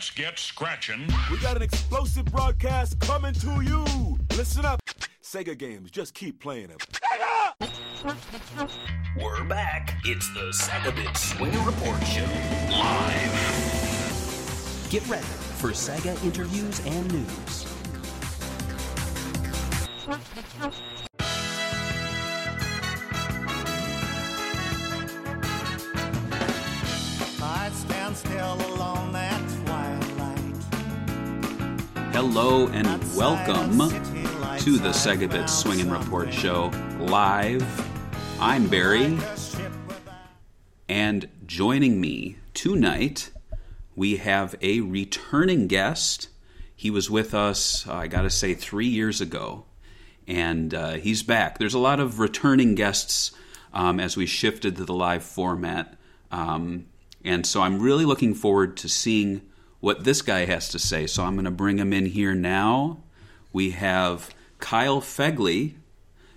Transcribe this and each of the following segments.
Let's get scratching. We got an explosive broadcast coming to you. Listen up. Sega games, just keep playing them. We're back. It's the Segabit Swinger Report Show. Live. Get ready for Sega interviews and news. Hello and welcome to the Segabit Swing and Report Show live. I'm Barry, and joining me tonight, we have a returning guest. He was with us, I gotta say, three years ago, and uh, he's back. There's a lot of returning guests um, as we shifted to the live format. Um, and so I'm really looking forward to seeing what this guy has to say. So I'm going to bring him in here now. We have Kiel Phegley,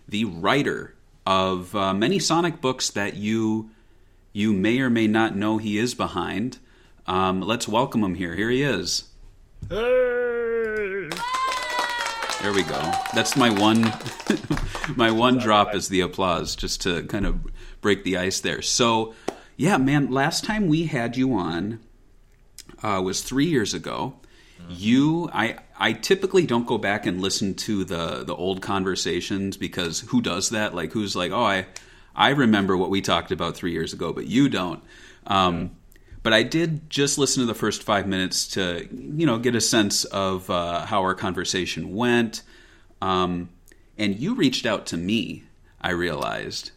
the writer of uh, many Sonic books that you you may or may not know he is behind. Um, let's welcome him here. Here he is. Hey. There we go. That's my one my one drop is the applause just to kind of break the ice there. So yeah, man. Last time we had you on uh, was three years ago. You, I, I typically don't go back and listen to the the old conversations because who does that? Like, who's like, oh, I, I remember what we talked about three years ago, but you don't. Um, But I did just listen to the first five minutes to, you know, get a sense of uh, how our conversation went. Um, and you reached out to me. I realized.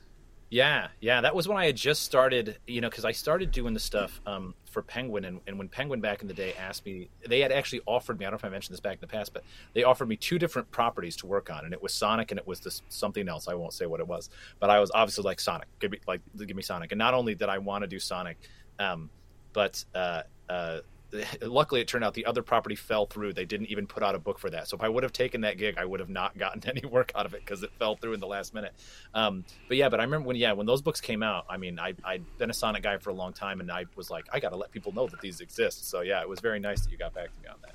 Yeah, yeah, that was when I had just started, you know, because I started doing the stuff um, for Penguin, and, and when Penguin back in the day asked me, they had actually offered me. I don't know if I mentioned this back in the past, but they offered me two different properties to work on, and it was Sonic, and it was this something else. I won't say what it was, but I was obviously like Sonic, give me like give me Sonic, and not only did I want to do Sonic, um, but uh, uh, luckily it turned out the other property fell through. They didn't even put out a book for that. So if I would have taken that gig, I would have not gotten any work out of it because it fell through in the last minute. Um, but yeah, but I remember when yeah when those books came out. I mean, I I'd been a Sonic guy for a long time, and I was like, I got to let people know that these exist. So yeah, it was very nice that you got back to me on that.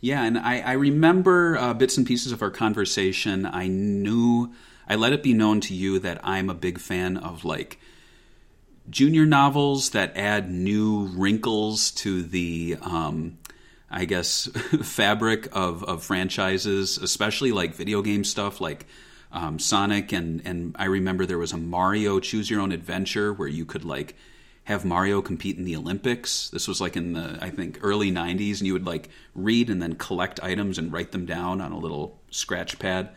Yeah, and I, I remember uh, bits and pieces of our conversation. I knew, I let it be known to you that I'm a big fan of like junior novels that add new wrinkles to the, um, I guess, fabric of, of franchises, especially like video game stuff like um, Sonic. And, and I remember there was a Mario Choose Your Own Adventure where you could like have Mario compete in the Olympics. This was like in the I think early '90s, and you would like read and then collect items and write them down on a little scratch pad.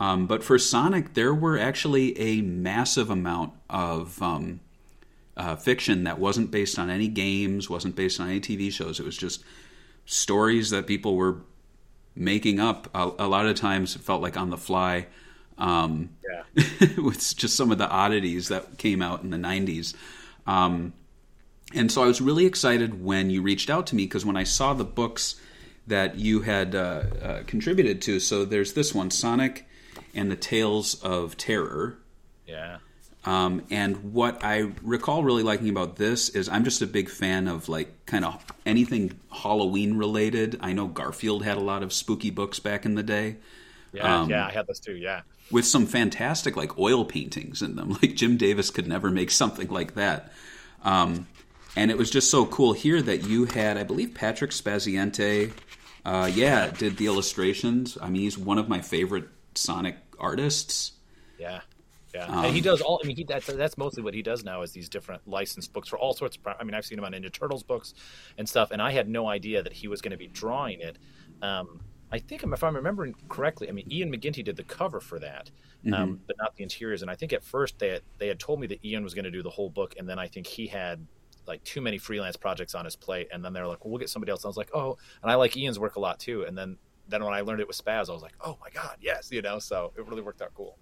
Um, but for Sonic, there were actually a massive amount of um, uh, fiction that wasn't based on any games, wasn't based on any TV shows. It was just stories that people were making up. A, a lot of times, it felt like on the fly. Um, Yeah. with just some of the oddities that came out in the 90s. Um, and so I was really excited when you reached out to me because when I saw the books that you had uh, uh, contributed to, so there's this one, Sonic and the Tales of Terror. Yeah. Um, and what I recall really liking about this is I'm just a big fan of like kind of anything Halloween related. I know Garfield had a lot of spooky books back in the day Yeah, Um, yeah, I had those too. Yeah. with some fantastic like oil paintings in them. Like Jim Davis could never make something like that. Um, and it was just so cool here that you had, I believe, Patrick Spaziante. Uh, yeah, did the illustrations. I mean, he's one of my favorite Sonic artists. Yeah. Yeah, Um, and he does all. I mean, he that's that's mostly what he does now is these different licensed books for all sorts of. I mean, I've seen him on Ninja Turtles books and stuff, and I had no idea that he was going to be drawing it. Um, I think, if I'm remembering correctly, I mean, Ian McGinty did the cover for that, um, but not the interiors. And I think at first they had, they had told me that Ian was going to do the whole book, and then I think he had like too many freelance projects on his plate, and then they're like, "Well, we'll get somebody else." And I was like, "Oh," and I like Ian's work a lot too. And then then when I learned it was Spaz, I was like, "Oh my god, yes!" You know, so it really worked out cool.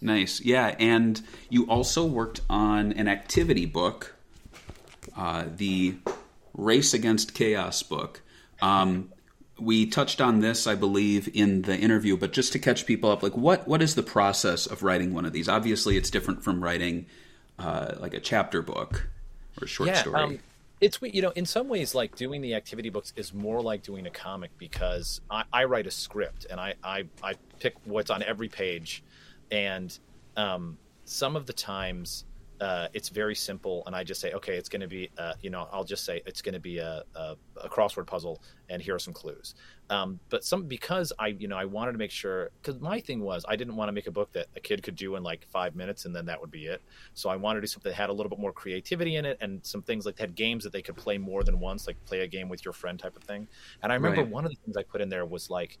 Nice. Yeah, and you also worked on an activity book, uh, the Race Against Chaos book. Um, we touched on this, I believe, in the interview, but just to catch people up, like what what is the process of writing one of these? Obviously, it's different from writing uh, like a chapter book or a short story. Um, It's you know in some ways like doing the activity books is more like doing a comic because I, I write a script and I, I I pick what's on every page, and um, some of the times uh, it's very simple and I just say okay it's going to be uh, you know I'll just say it's going to be a, a, a crossword puzzle and here are some clues. Um, but some because I you know I wanted to make sure because my thing was I didn't want to make a book that a kid could do in like five minutes and then that would be it. So I wanted to do something that had a little bit more creativity in it and some things like had games that they could play more than once, like play a game with your friend type of thing. And I remember Right. one of the things I put in there was like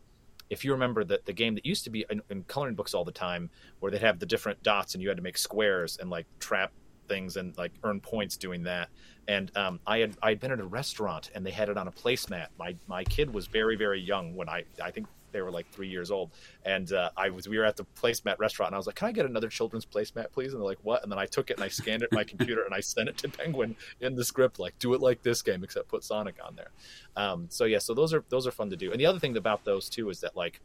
if you remember the, the game that used to be in, in coloring books all the time where they'd have the different dots and you had to make squares and like trap things and like earn points doing that and um, I had I had been at a restaurant and they had it on a placemat. My my kid was very very young when I I think they were like three years old, and uh, I was we were at the placemat restaurant and I was like, "Can I get another children's placemat, please?" And they're like, "What?" And then I took it and I scanned it in my computer and I sent it to Penguin in the script, like, "Do it like this game, except put Sonic on there." Um, so yeah, so those are those are fun to do. And the other thing about those too is that like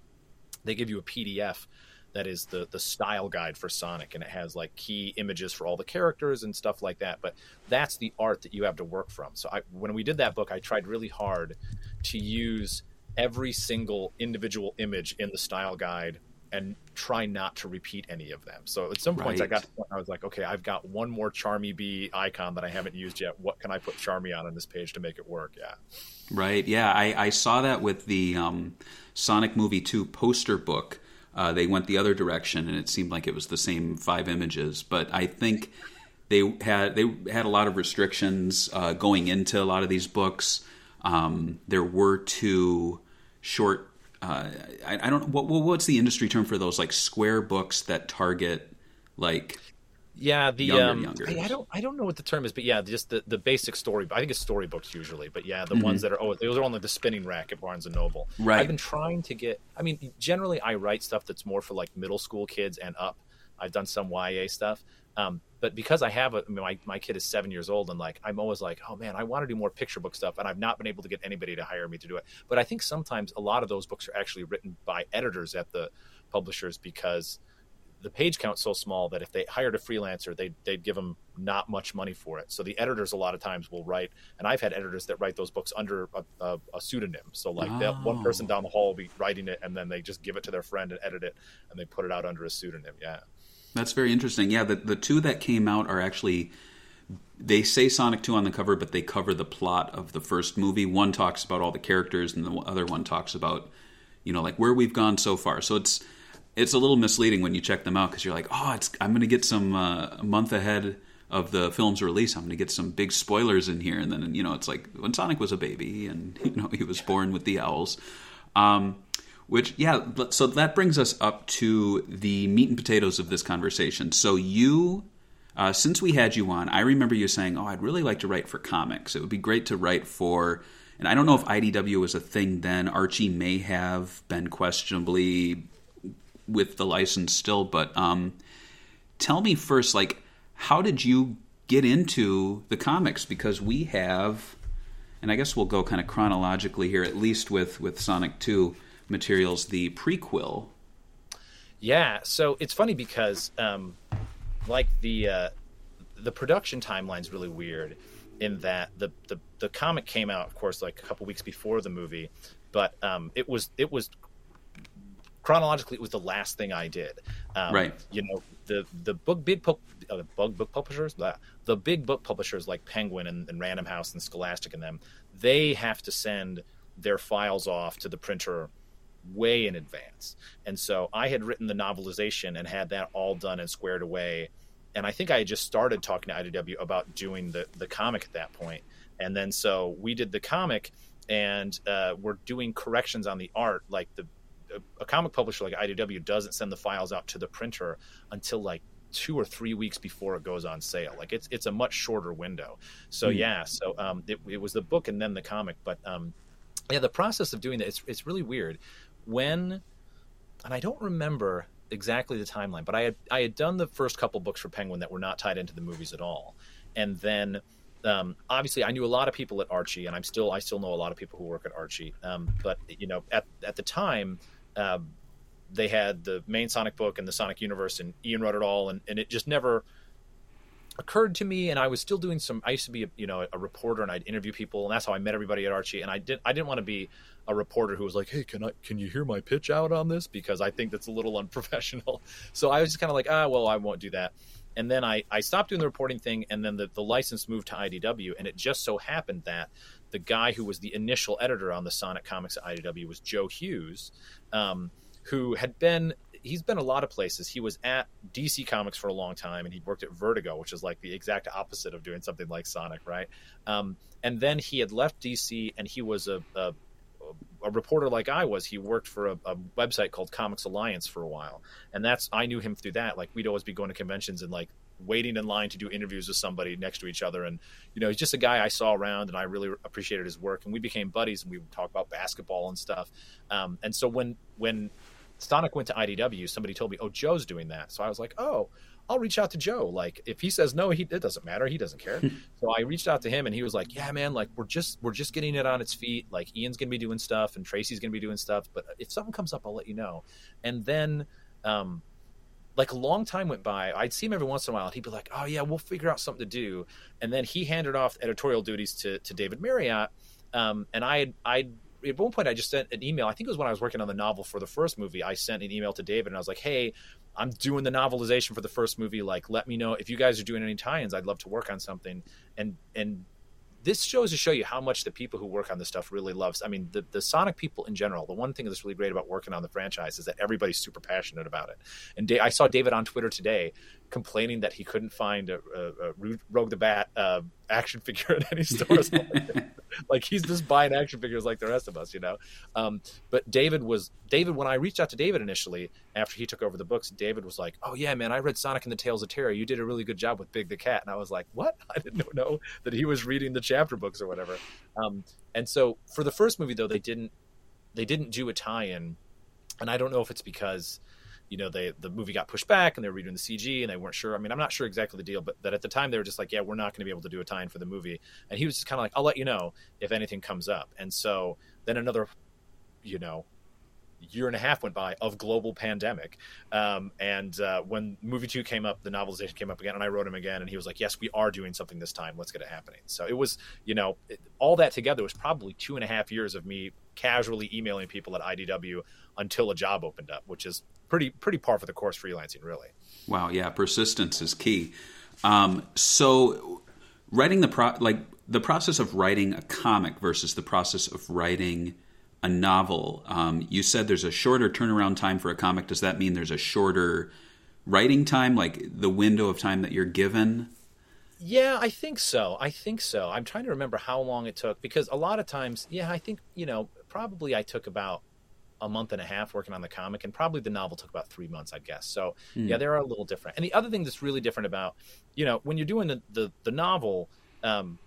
they give you a PDF that is the the style guide for Sonic, and it has like key images for all the characters and stuff like that. But that's the art that you have to work from. So I, when we did that book, I tried really hard to use every single individual image in the style guide and try not to repeat any of them. So at some points, I got to the point where I was like, okay, I've got one more Charmy Bee icon that I haven't used yet. What can I put Charmy on on this page to make it work? Yeah. Right. Yeah, I, I saw that with the um, Sonic Movie 2 poster book. Uh, they went the other direction, and it seemed like it was the same five images. But I think they had they had a lot of restrictions uh, going into a lot of these books. Um, there were two short. Uh, I, I don't know what, what what's the industry term for those like square books that target like Yeah, the Younger, um, younger. I, I don't I don't know what the term is, but yeah, just the, the basic story. I think it's storybooks usually, but yeah, the Mm-hmm. ones that are oh those are on like the spinning rack at Barnes and Noble. Right. I've been trying to get. I mean, generally I write stuff that's more for like middle school kids and up. I've done some YA stuff, um, but because I have a I mean, my my kid is seven years old, and like I'm always like, oh man, I want to do more picture book stuff, and I've not been able to get anybody to hire me to do it. But I think sometimes a lot of those books are actually written by editors at the publishers because the page count's so small that if they hired a freelancer, they'd, they'd give them not much money for it. So the editors a lot of times will write, and I've had editors that write those books under a, a, a pseudonym. So like that one person down the hall will be writing it, and then they just give it to their friend and edit it, and they put it out under a pseudonym. Yeah. That's very interesting. Yeah, the the two that came out are actually they say Sonic 2 on the cover, but they cover the plot of the first movie. One talks about all the characters and the other one talks about you know like where we've gone so far. So it's it's a little misleading when you check them out because you're like, "Oh, it's I'm going to get some uh, a month ahead of the film's release. I'm going to get some big spoilers in here." And then you know, it's like when Sonic was a baby and you know, he was born with the owls. Um which, yeah, so that brings us up to the meat and potatoes of this conversation. So, you, uh, since we had you on, I remember you saying, Oh, I'd really like to write for comics. It would be great to write for, and I don't know if IDW was a thing then. Archie may have been questionably with the license still, but um, tell me first, like, how did you get into the comics? Because we have, and I guess we'll go kind of chronologically here, at least with, with Sonic 2 materials, the prequel. Yeah, so it's funny because um, like the uh, the production timeline's really weird in that the, the the comic came out, of course, like a couple weeks before the movie, but um, it was it was chronologically it was the last thing I did. Um, Right. You know the the book big pub, uh, bug book publishers blah, the big book publishers like Penguin and, and Random House and Scholastic and them they have to send their files off to the printer way in advance. And so I had written the novelization and had that all done and squared away. And I think I had just started talking to IDW about doing the, the comic at that point. And then so we did the comic and uh, we're doing corrections on the art. Like the a comic publisher like IDW doesn't send the files out to the printer until like two or three weeks before it goes on sale. Like it's it's a much shorter window. So yeah, so um, it, it was the book and then the comic, but um, yeah, the process of doing that it's it's really weird. When and I don't remember exactly the timeline, but I had I had done the first couple books for Penguin that were not tied into the movies at all, and then um, obviously I knew a lot of people at Archie, and I'm still I still know a lot of people who work at Archie. Um, but you know, at at the time, um, they had the main Sonic book and the Sonic universe, and Ian wrote it all, and, and it just never occurred to me and I was still doing some I used to be a, you know a reporter and I'd interview people and that's how I met everybody at Archie and I did I didn't want to be a reporter who was like hey can I can you hear my pitch out on this? Because I think that's a little unprofessional. So I was just kind of like ah well I won't do that. And then I, I stopped doing the reporting thing and then the, the license moved to IDW and it just so happened that the guy who was the initial editor on the Sonic comics at IDW was Joe Hughes um, who had been he's been a lot of places. He was at DC Comics for a long time, and he worked at Vertigo, which is like the exact opposite of doing something like Sonic, right? Um, and then he had left DC, and he was a, a, a reporter like I was. He worked for a, a, website called Comics Alliance for a while, and that's I knew him through that. Like we'd always be going to conventions and like waiting in line to do interviews with somebody next to each other and you know he's just a guy i saw around and i really appreciated his work and we became buddies and we would talk about basketball and stuff um, and so when when Sonic went to IDW, somebody told me, "Oh, Joe's doing that." So I was like, "Oh, I'll reach out to Joe. Like, if he says no, he it doesn't matter. He doesn't care." so I reached out to him, and he was like, "Yeah, man. Like, we're just we're just getting it on its feet. Like, Ian's gonna be doing stuff, and Tracy's gonna be doing stuff. But if something comes up, I'll let you know." And then, um, like a long time went by. I'd see him every once in a while, and he'd be like, "Oh yeah, we'll figure out something to do." And then he handed off editorial duties to to David Mariotte. Um, and I I at one point I just sent an email. I think it was when I was working on the novel for the first movie. I sent an email to David and I was like, "Hey, I'm doing the novelization for the first movie. Like, let me know if you guys are doing any tie-ins. I'd love to work on something." And and this shows to show you how much the people who work on this stuff really loves. I mean, the, the Sonic people in general. The one thing that's really great about working on the franchise is that everybody's super passionate about it. And I saw David on Twitter today complaining that he couldn't find a, a, a Rogue the Bat uh, action figure at any stores. like he's just buying action figures like the rest of us, you know. Um, but David was David when I reached out to David initially after he took over the books. David was like, "Oh yeah, man, I read Sonic and the Tales of Terror. You did a really good job with Big the Cat." And I was like, "What? I didn't know that he was reading the chapter books or whatever." Um, and so for the first movie though, they didn't they didn't do a tie-in, and I don't know if it's because you know, they the movie got pushed back and they were redoing the CG and they weren't sure. I mean, I'm not sure exactly the deal, but that at the time they were just like, yeah, we're not going to be able to do a tie-in for the movie. And he was just kind of like, I'll let you know if anything comes up. And so then another, you know, year and a half went by of global pandemic. Um, and uh, when movie two came up, the novelization came up again, and I wrote him again, and he was like, "Yes, we are doing something this time. Let's get it happening." So it was, you know, it, all that together was probably two and a half years of me casually emailing people at IDW until a job opened up, which is pretty pretty par for the course freelancing, really. Wow, yeah, persistence is key. Um, so, writing the pro like the process of writing a comic versus the process of writing a novel. Um, you said there's a shorter turnaround time for a comic. Does that mean there's a shorter writing time, like the window of time that you're given? Yeah, I think so. I think so. I'm trying to remember how long it took because a lot of times, yeah, I think you know probably I took about a month and a half working on the comic, and probably the novel took about three months, I guess. So mm. yeah, they're a little different. And the other thing that's really different about, you know, when you're doing the the, the novel, um,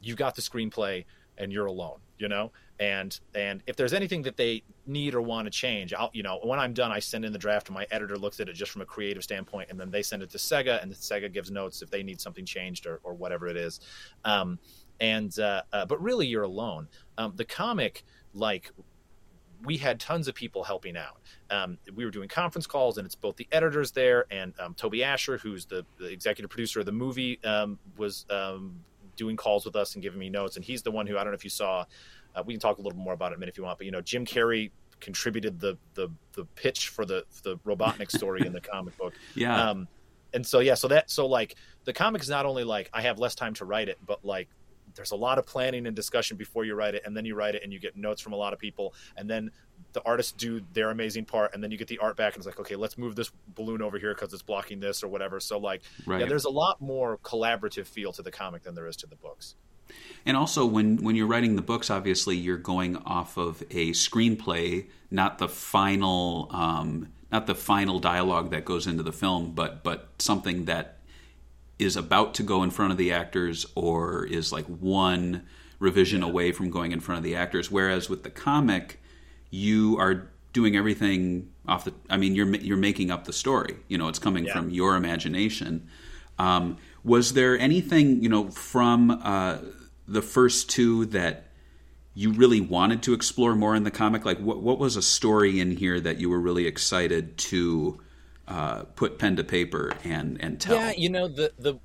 you've got the screenplay and you're alone, you know. And and if there's anything that they need or want to change, I'll you know when I'm done, I send in the draft, and my editor looks at it just from a creative standpoint, and then they send it to Sega, and Sega gives notes if they need something changed or, or whatever it is. Um, and uh, uh, but really, you're alone. Um, the comic like we had tons of people helping out. Um, we were doing conference calls, and it's both the editors there and um, Toby Ascher, who's the, the, executive producer of the movie, um, was um, doing calls with us and giving me notes. And he's the one who I don't know if you saw. Uh, we can talk a little more about it in a minute if you want. But you know, Jim Carrey contributed the the, the pitch for the the Robotnik story in the comic book. Yeah. Um, and so yeah, so that so like the comic is not only like I have less time to write it, but like there's a lot of planning and discussion before you write it and then you write it and you get notes from a lot of people and then the artists do their amazing part and then you get the art back and it's like okay let's move this balloon over here because it's blocking this or whatever so like right. yeah there's a lot more collaborative feel to the comic than there is to the books and also when when you're writing the books obviously you're going off of a screenplay not the final um, not the final dialogue that goes into the film but but something that is about to go in front of the actors or is like one revision yeah. away from going in front of the actors. Whereas with the comic, you are doing everything off the. I mean, you're you're making up the story. You know, it's coming yeah. from your imagination. Um, was there anything you know from uh, the first two that you really wanted to explore more in the comic? Like, what what was a story in here that you were really excited to? Uh, put pen to paper and and tell. Yeah, you know the the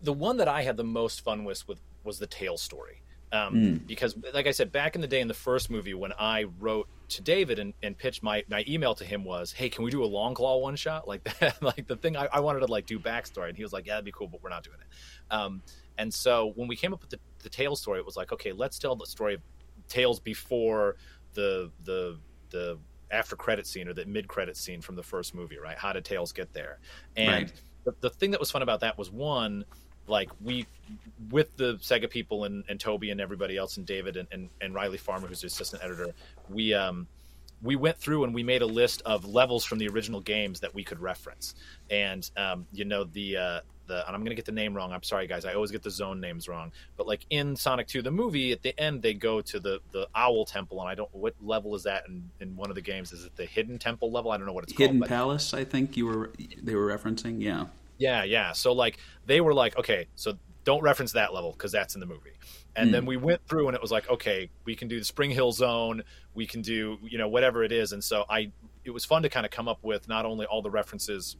the one that I had the most fun with, with was the Tail story. Um, Mm. Because, like I said, back in the day in the first movie, when I wrote to David and, and pitched my, my email to him was, "Hey, can we do a Longclaw one shot like that? like the thing I, I wanted to like do backstory." And he was like, "Yeah, that'd be cool, but we're not doing it." Um, and so when we came up with the, the Tail story, it was like, okay, let's tell the story of Tails before the the the after credit scene or the mid credit scene from the first movie, right? How did Tails get there? And Right. the, the thing that was fun about that was one, like we with the Sega people and, and Toby and everybody else and David and, and, and Riley Farmer, who's the assistant editor, we um we went through and we made a list of levels from the original games that we could reference. And um, you know the uh, the and I'm gonna get the name wrong. I'm sorry guys, I always get the zone names wrong. But like in Sonic 2, the movie, at the end they go to the the Owl Temple, and I don't what level is that in, in one of the games? Is it the Hidden Temple level? I don't know what it's Hidden called. but- Palace, I think you were they were referencing. Yeah. yeah, yeah. So like they were like, okay, so don't reference that level because that's in the movie. And then hmm. we went through and it was like, okay, we can do the Spring Hill Zone, we can do you know whatever it is. And so I, it was fun to kind of come up with not only all the references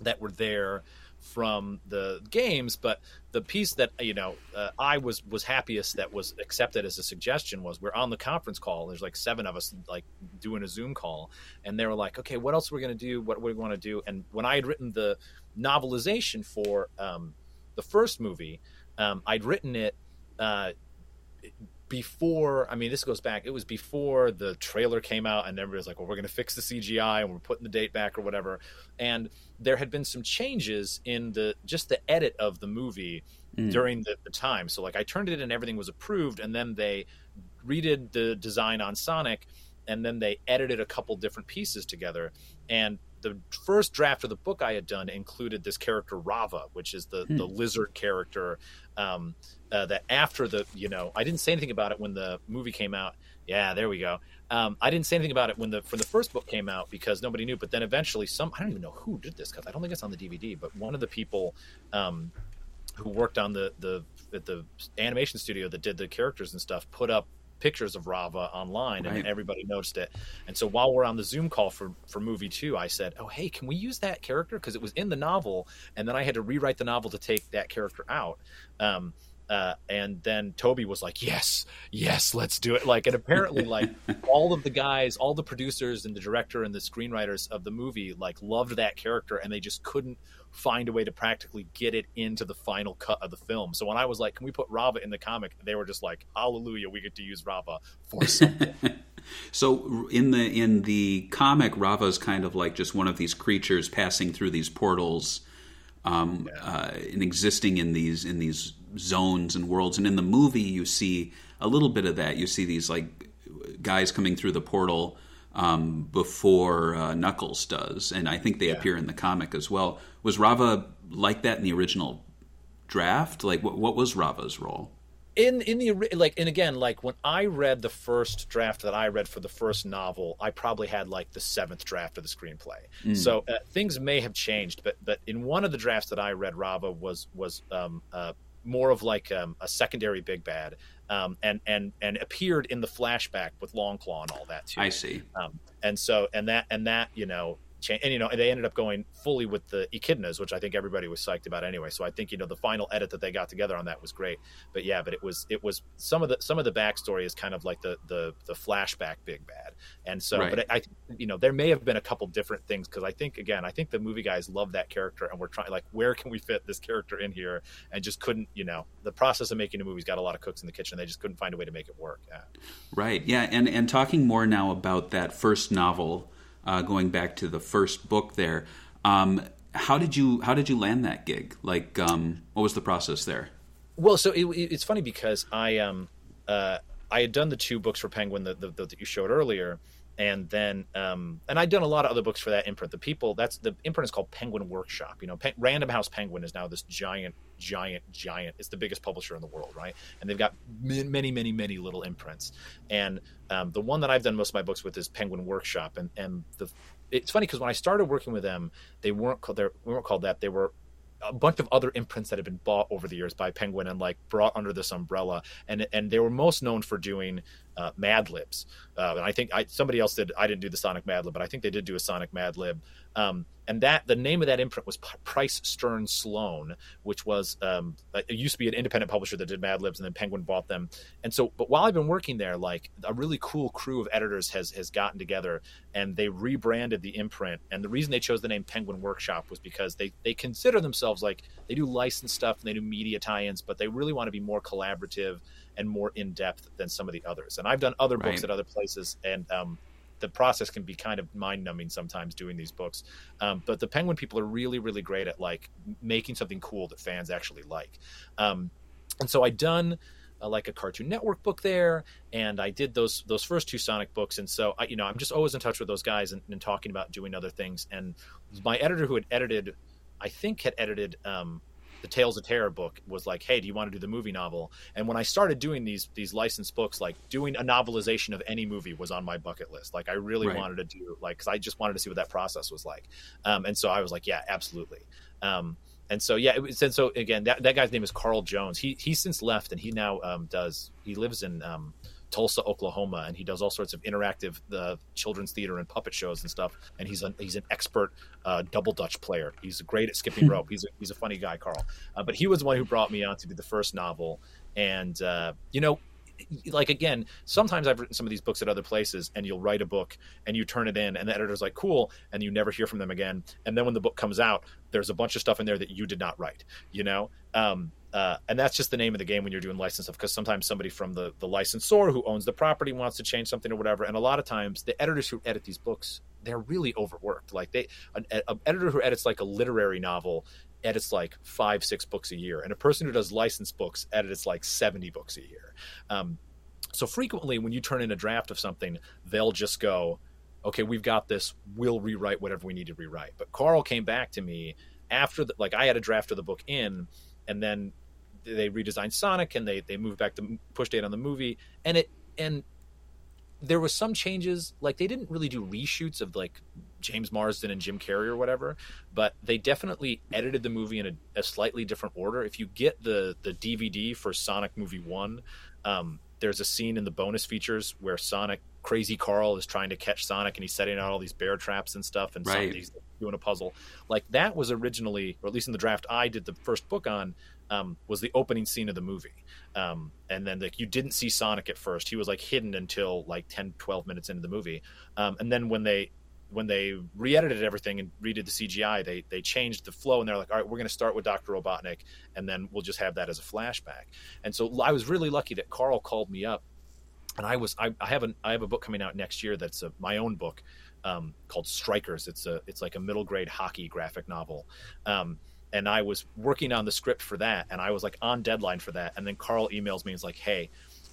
that were there from the games, but the piece that you know uh, I was was happiest that was accepted as a suggestion was we're on the conference call. There's like seven of us like doing a Zoom call, and they were like, okay, what else we're we to do? What, we want to do? And when I had written the novelization for um, the first movie, um, I'd written it. Uh, before I mean this goes back it was before the trailer came out and everybody was like well we're going to fix the CGI and we're putting the date back or whatever. And there had been some changes in the just the edit of the movie during the, the time. So like I turned it in and everything was approved and then they redid the design on Sonic and then they edited a couple different pieces together. And the first draft of the book I had done included this character Rava, which is the the lizard character. Um, uh, that after the you know I didn't say anything about it when the movie came out. Yeah, there we go. Um, I didn't say anything about it when the for the first book came out because nobody knew. But then eventually, some I don't even know who did this because I don't think it's on the DVD. But one of the people um, who worked on the the at the animation studio that did the characters and stuff put up pictures of Rava online and Right. everybody noticed it. And so while we're on the Zoom call for for movie 2, I said, "Oh, hey, can we use that character because it was in the novel and then I had to rewrite the novel to take that character out." Um uh, and then Toby was like, "Yes, yes, let's do it!" Like, and apparently, like all of the guys, all the producers and the director and the screenwriters of the movie, like loved that character, and they just couldn't find a way to practically get it into the final cut of the film. So when I was like, "Can we put Rava in the comic?" They were just like, "Hallelujah, we get to use Rava for something." So in the in the comic, Rava's kind of like just one of these creatures passing through these portals, um, uh, and existing in these in these zones and worlds. And in the movie, you see a little bit of that. You see these like guys coming through the portal um, before uh, Knuckles does, and I think they appear in the comic as well. Was Rava like that in the original draft? Like, what, what was Rava's role? in in the like and again like when i read the first draft that i read for the first novel i probably had like the seventh draft of the screenplay so uh, things may have changed but but in one of the drafts that i read rava was was um uh more of like um, a secondary big bad um and and and appeared in the flashback with longclaw and all that too I see. um, and so and that and that you know cha- and you know they ended up going fully with the echidnas which i think everybody was psyched about anyway so i think you know the final edit that they got together on that was great but yeah but it was it was some of the some of the backstory is kind of like the the the flashback big bad and so Right. but i you know there may have been a couple different things because i think again i think the movie guys love that character and we're trying like where can we fit this character in here and just couldn't you know the process of making a movie's got a lot of cooks in the kitchen they just couldn't find a way to make it work yeah. Right. Yeah. And and talking more now about that first novel, uh, going back to the first book there. Um, how did you how did you land that gig? Like, um, what was the process there? Well, so it, it- it's funny because I um uh I had done the two books for Penguin that, that, that you showed earlier, and then um and I'd done a lot of other books for that imprint. The people that's the imprint is called Penguin Workshop. You know, Pen, Random House Penguin is now this giant, giant, giant. It's the biggest publisher in the world, right? And they've got ma- many, many, many little imprints. And um, the one that I've done most of my books with is Penguin Workshop, and and the it's funny because when I started working with them, they weren't called they weren't called that. They were a bunch of other imprints that had been bought over the years by Penguin and like brought under this umbrella, and and they were most known for doing uh, Mad Libs, uh, and I think I, somebody else did. I didn't do the Sonic Mad Lib, but I think they did do a Sonic Mad Lib. Um, and that the name of that imprint was P- Price Stern Sloan, which was um, it used to be an independent publisher that did Mad Libs, and then Penguin bought them. And so, but while I've been working there, like a really cool crew of editors has has gotten together, and they rebranded the imprint. And the reason they chose the name Penguin Workshop was because they they consider themselves like they do licensed stuff and they do media tie-ins, but they really want to be more collaborative and more in depth than some of the others. And I've done other books Right. at other places, and um, the process can be kind of mind numbing sometimes doing these books. Um, but the Penguin people are really, really great at like making something cool that fans actually like. Um, and so I done uh, like a Cartoon Network book there, and I did those those first two Sonic books. And so I, you know, I'm just always in touch with those guys and, and talking about doing other things. And my editor who had edited, I think had edited. Um, the Tales of Terror book was like, "Hey, do you want to do the movie novel?" And when I started doing these these licensed books, like doing a novelization of any movie was on my bucket list. Like I really Right. wanted to do like because I just wanted to see what that process was like. Um, and so I was like, "Yeah, absolutely." Um, and so yeah, it was, and so again, that, that guy's name is Carl Jones. He he's since left, and he now um, does he lives in um, Tulsa, Oklahoma, and he does all sorts of interactive uh, children's theater and puppet shows and stuff. And he's an he's an expert uh, double dutch player. He's great at skipping rope. He's a, he's a funny guy, Carl. Uh, but he was the one who brought me on to do the first novel. And uh, you know, like again, sometimes I've written some of these books at other places, and you'll write a book and you turn it in, and the editor's like, "Cool," and you never hear from them again. And then when the book comes out, there's a bunch of stuff in there that you did not write. You know. Um, uh, and that's just the name of the game when you're doing license stuff because sometimes somebody from the, the licensor who owns the property wants to change something or whatever and a lot of times the editors who edit these books they're really overworked. Like they an, an editor who edits like a literary novel edits like five six books a year and a person who does license books edits like 70 books a year. Um, so frequently when you turn in a draft of something they'll just go okay we've got this we'll rewrite whatever we need to rewrite. But carl came back to me after the, like i had a draft of the book in and then they redesigned Sonic and they they moved back the push date on the movie and it and there was some changes like they didn't really do reshoots of like James Marsden and Jim Carrey or whatever but they definitely edited the movie in a, a slightly different order. If you get the the DVD for Sonic movie 1 um, there's a scene in the bonus features where Sonic Crazy Carl is trying to catch Sonic and he's setting out all these bear traps and stuff and Right. He's doing a puzzle like that was originally or at least in the draft I did the first book on um, was the opening scene of the movie. Um, and then like you didn't see Sonic at first. He was like hidden until like 10, 12 minutes into the movie. Um, and then when they when they re-edited everything and redid the CGI, they they changed the flow and they're like, all right, we're going to start with Doctor Robotnik, and then we'll just have that as a flashback. And so I was really lucky that Carl called me up, and I was I, I have an I have a book coming out next year that's a, my own book um, called Strikers. It's a it's like a middle grade hockey graphic novel. Um, and I was working on the script for that, and I was like on deadline for that. And then Carl emails me and is like, "Hey,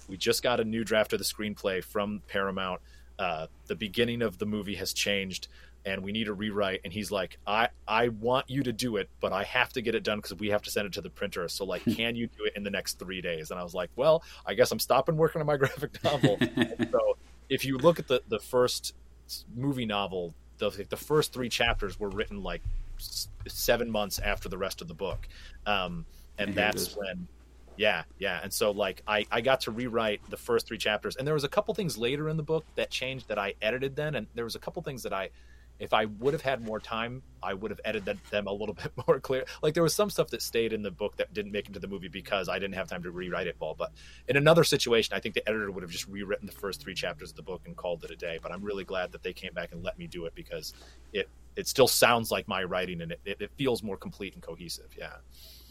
we just got a new draft of the screenplay from Paramount. Uh, the beginning of the movie has changed, and we need a rewrite." And he's like, "I I want you to do it, but I have to get it done because we have to send it to the printer. So like, can you do it in the next three days?" And I was like, "Well, I guess I'm stopping working on my graphic novel." So if you look at the the first movie novel, the the first three chapters were written like s- seven months after the rest of the book, um, and that's this. when. Yeah, yeah, and so like I, I got to rewrite the first three chapters, and there was a couple things later in the book that changed that I edited then, and there was a couple things that I, if I would have had more time, I would have edited them a little bit more clear. Like there was some stuff that stayed in the book that didn't make it into the movie because I didn't have time to rewrite it all. But in another situation, I think the editor would have just rewritten the first three chapters of the book and called it a day. But I'm really glad that they came back and let me do it because it it still sounds like my writing and it, it, feels more complete and cohesive. Yeah.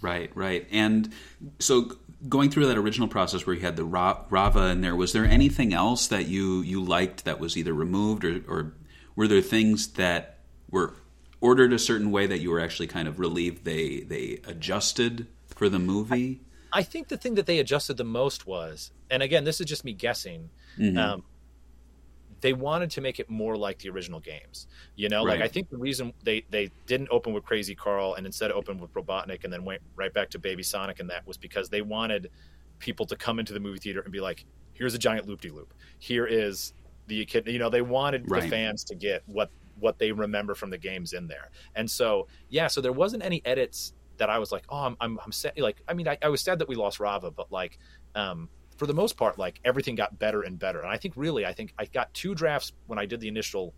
Right, right. And so going through that original process where you had the Ra- Rava in there, was there anything else that you, you liked that was either removed or, or were there things that were ordered a certain way that you were actually kind of relieved they, they adjusted for the movie? I think the thing that they adjusted the most was, and again, this is just me guessing. Mm-hmm. Um, they wanted to make it more like the original games. You know, like I think the reason they they didn't open with Crazy Carl and instead opened with Robotnik and then went right back to Baby Sonic and that was because they wanted people to come into the movie theater and be like, "Here's a giant loop de loop. Here is the kid." You know, they wanted Right. the fans to get what what they remember from the games in there. And so, yeah, so there wasn't any edits that I was like, "Oh, I'm I'm, I'm sad." Like, I mean, I, I was sad that we lost Rava, but like. Um, for the most part, like everything got better and better. And I think really, I think I got two drafts when I did the initial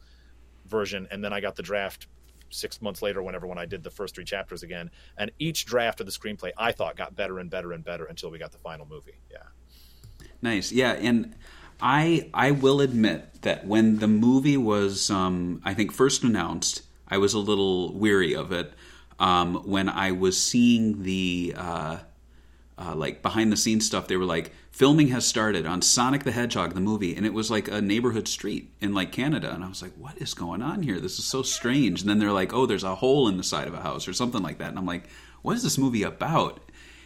version, and then I got the draft six months later, whenever when I did the first three chapters again. And each draft of the screenplay, I thought got better and better and better until we got the final movie. Yeah. Nice. Yeah, and I I will admit that when the movie was um, I think first announced, I was a little weary of it. Um, when I was seeing the uh, uh, like behind the scenes stuff, they were like filming has started on Sonic the Hedgehog the movie, and it was like a neighborhood street in like Canada, and I was like, what is going on here? This is so strange. And then they're like, oh, there's a hole in the side of a house or something like that, and I'm like, what is this movie about?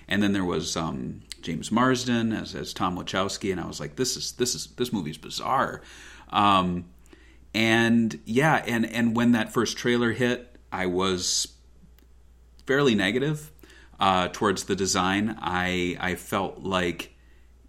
And then there was um, James Marsden as, as Tom Wachowski, and I was like, this is this is this movie's bizarre. Um, and yeah, and and when that first trailer hit, I was fairly negative uh, towards the design. I I felt like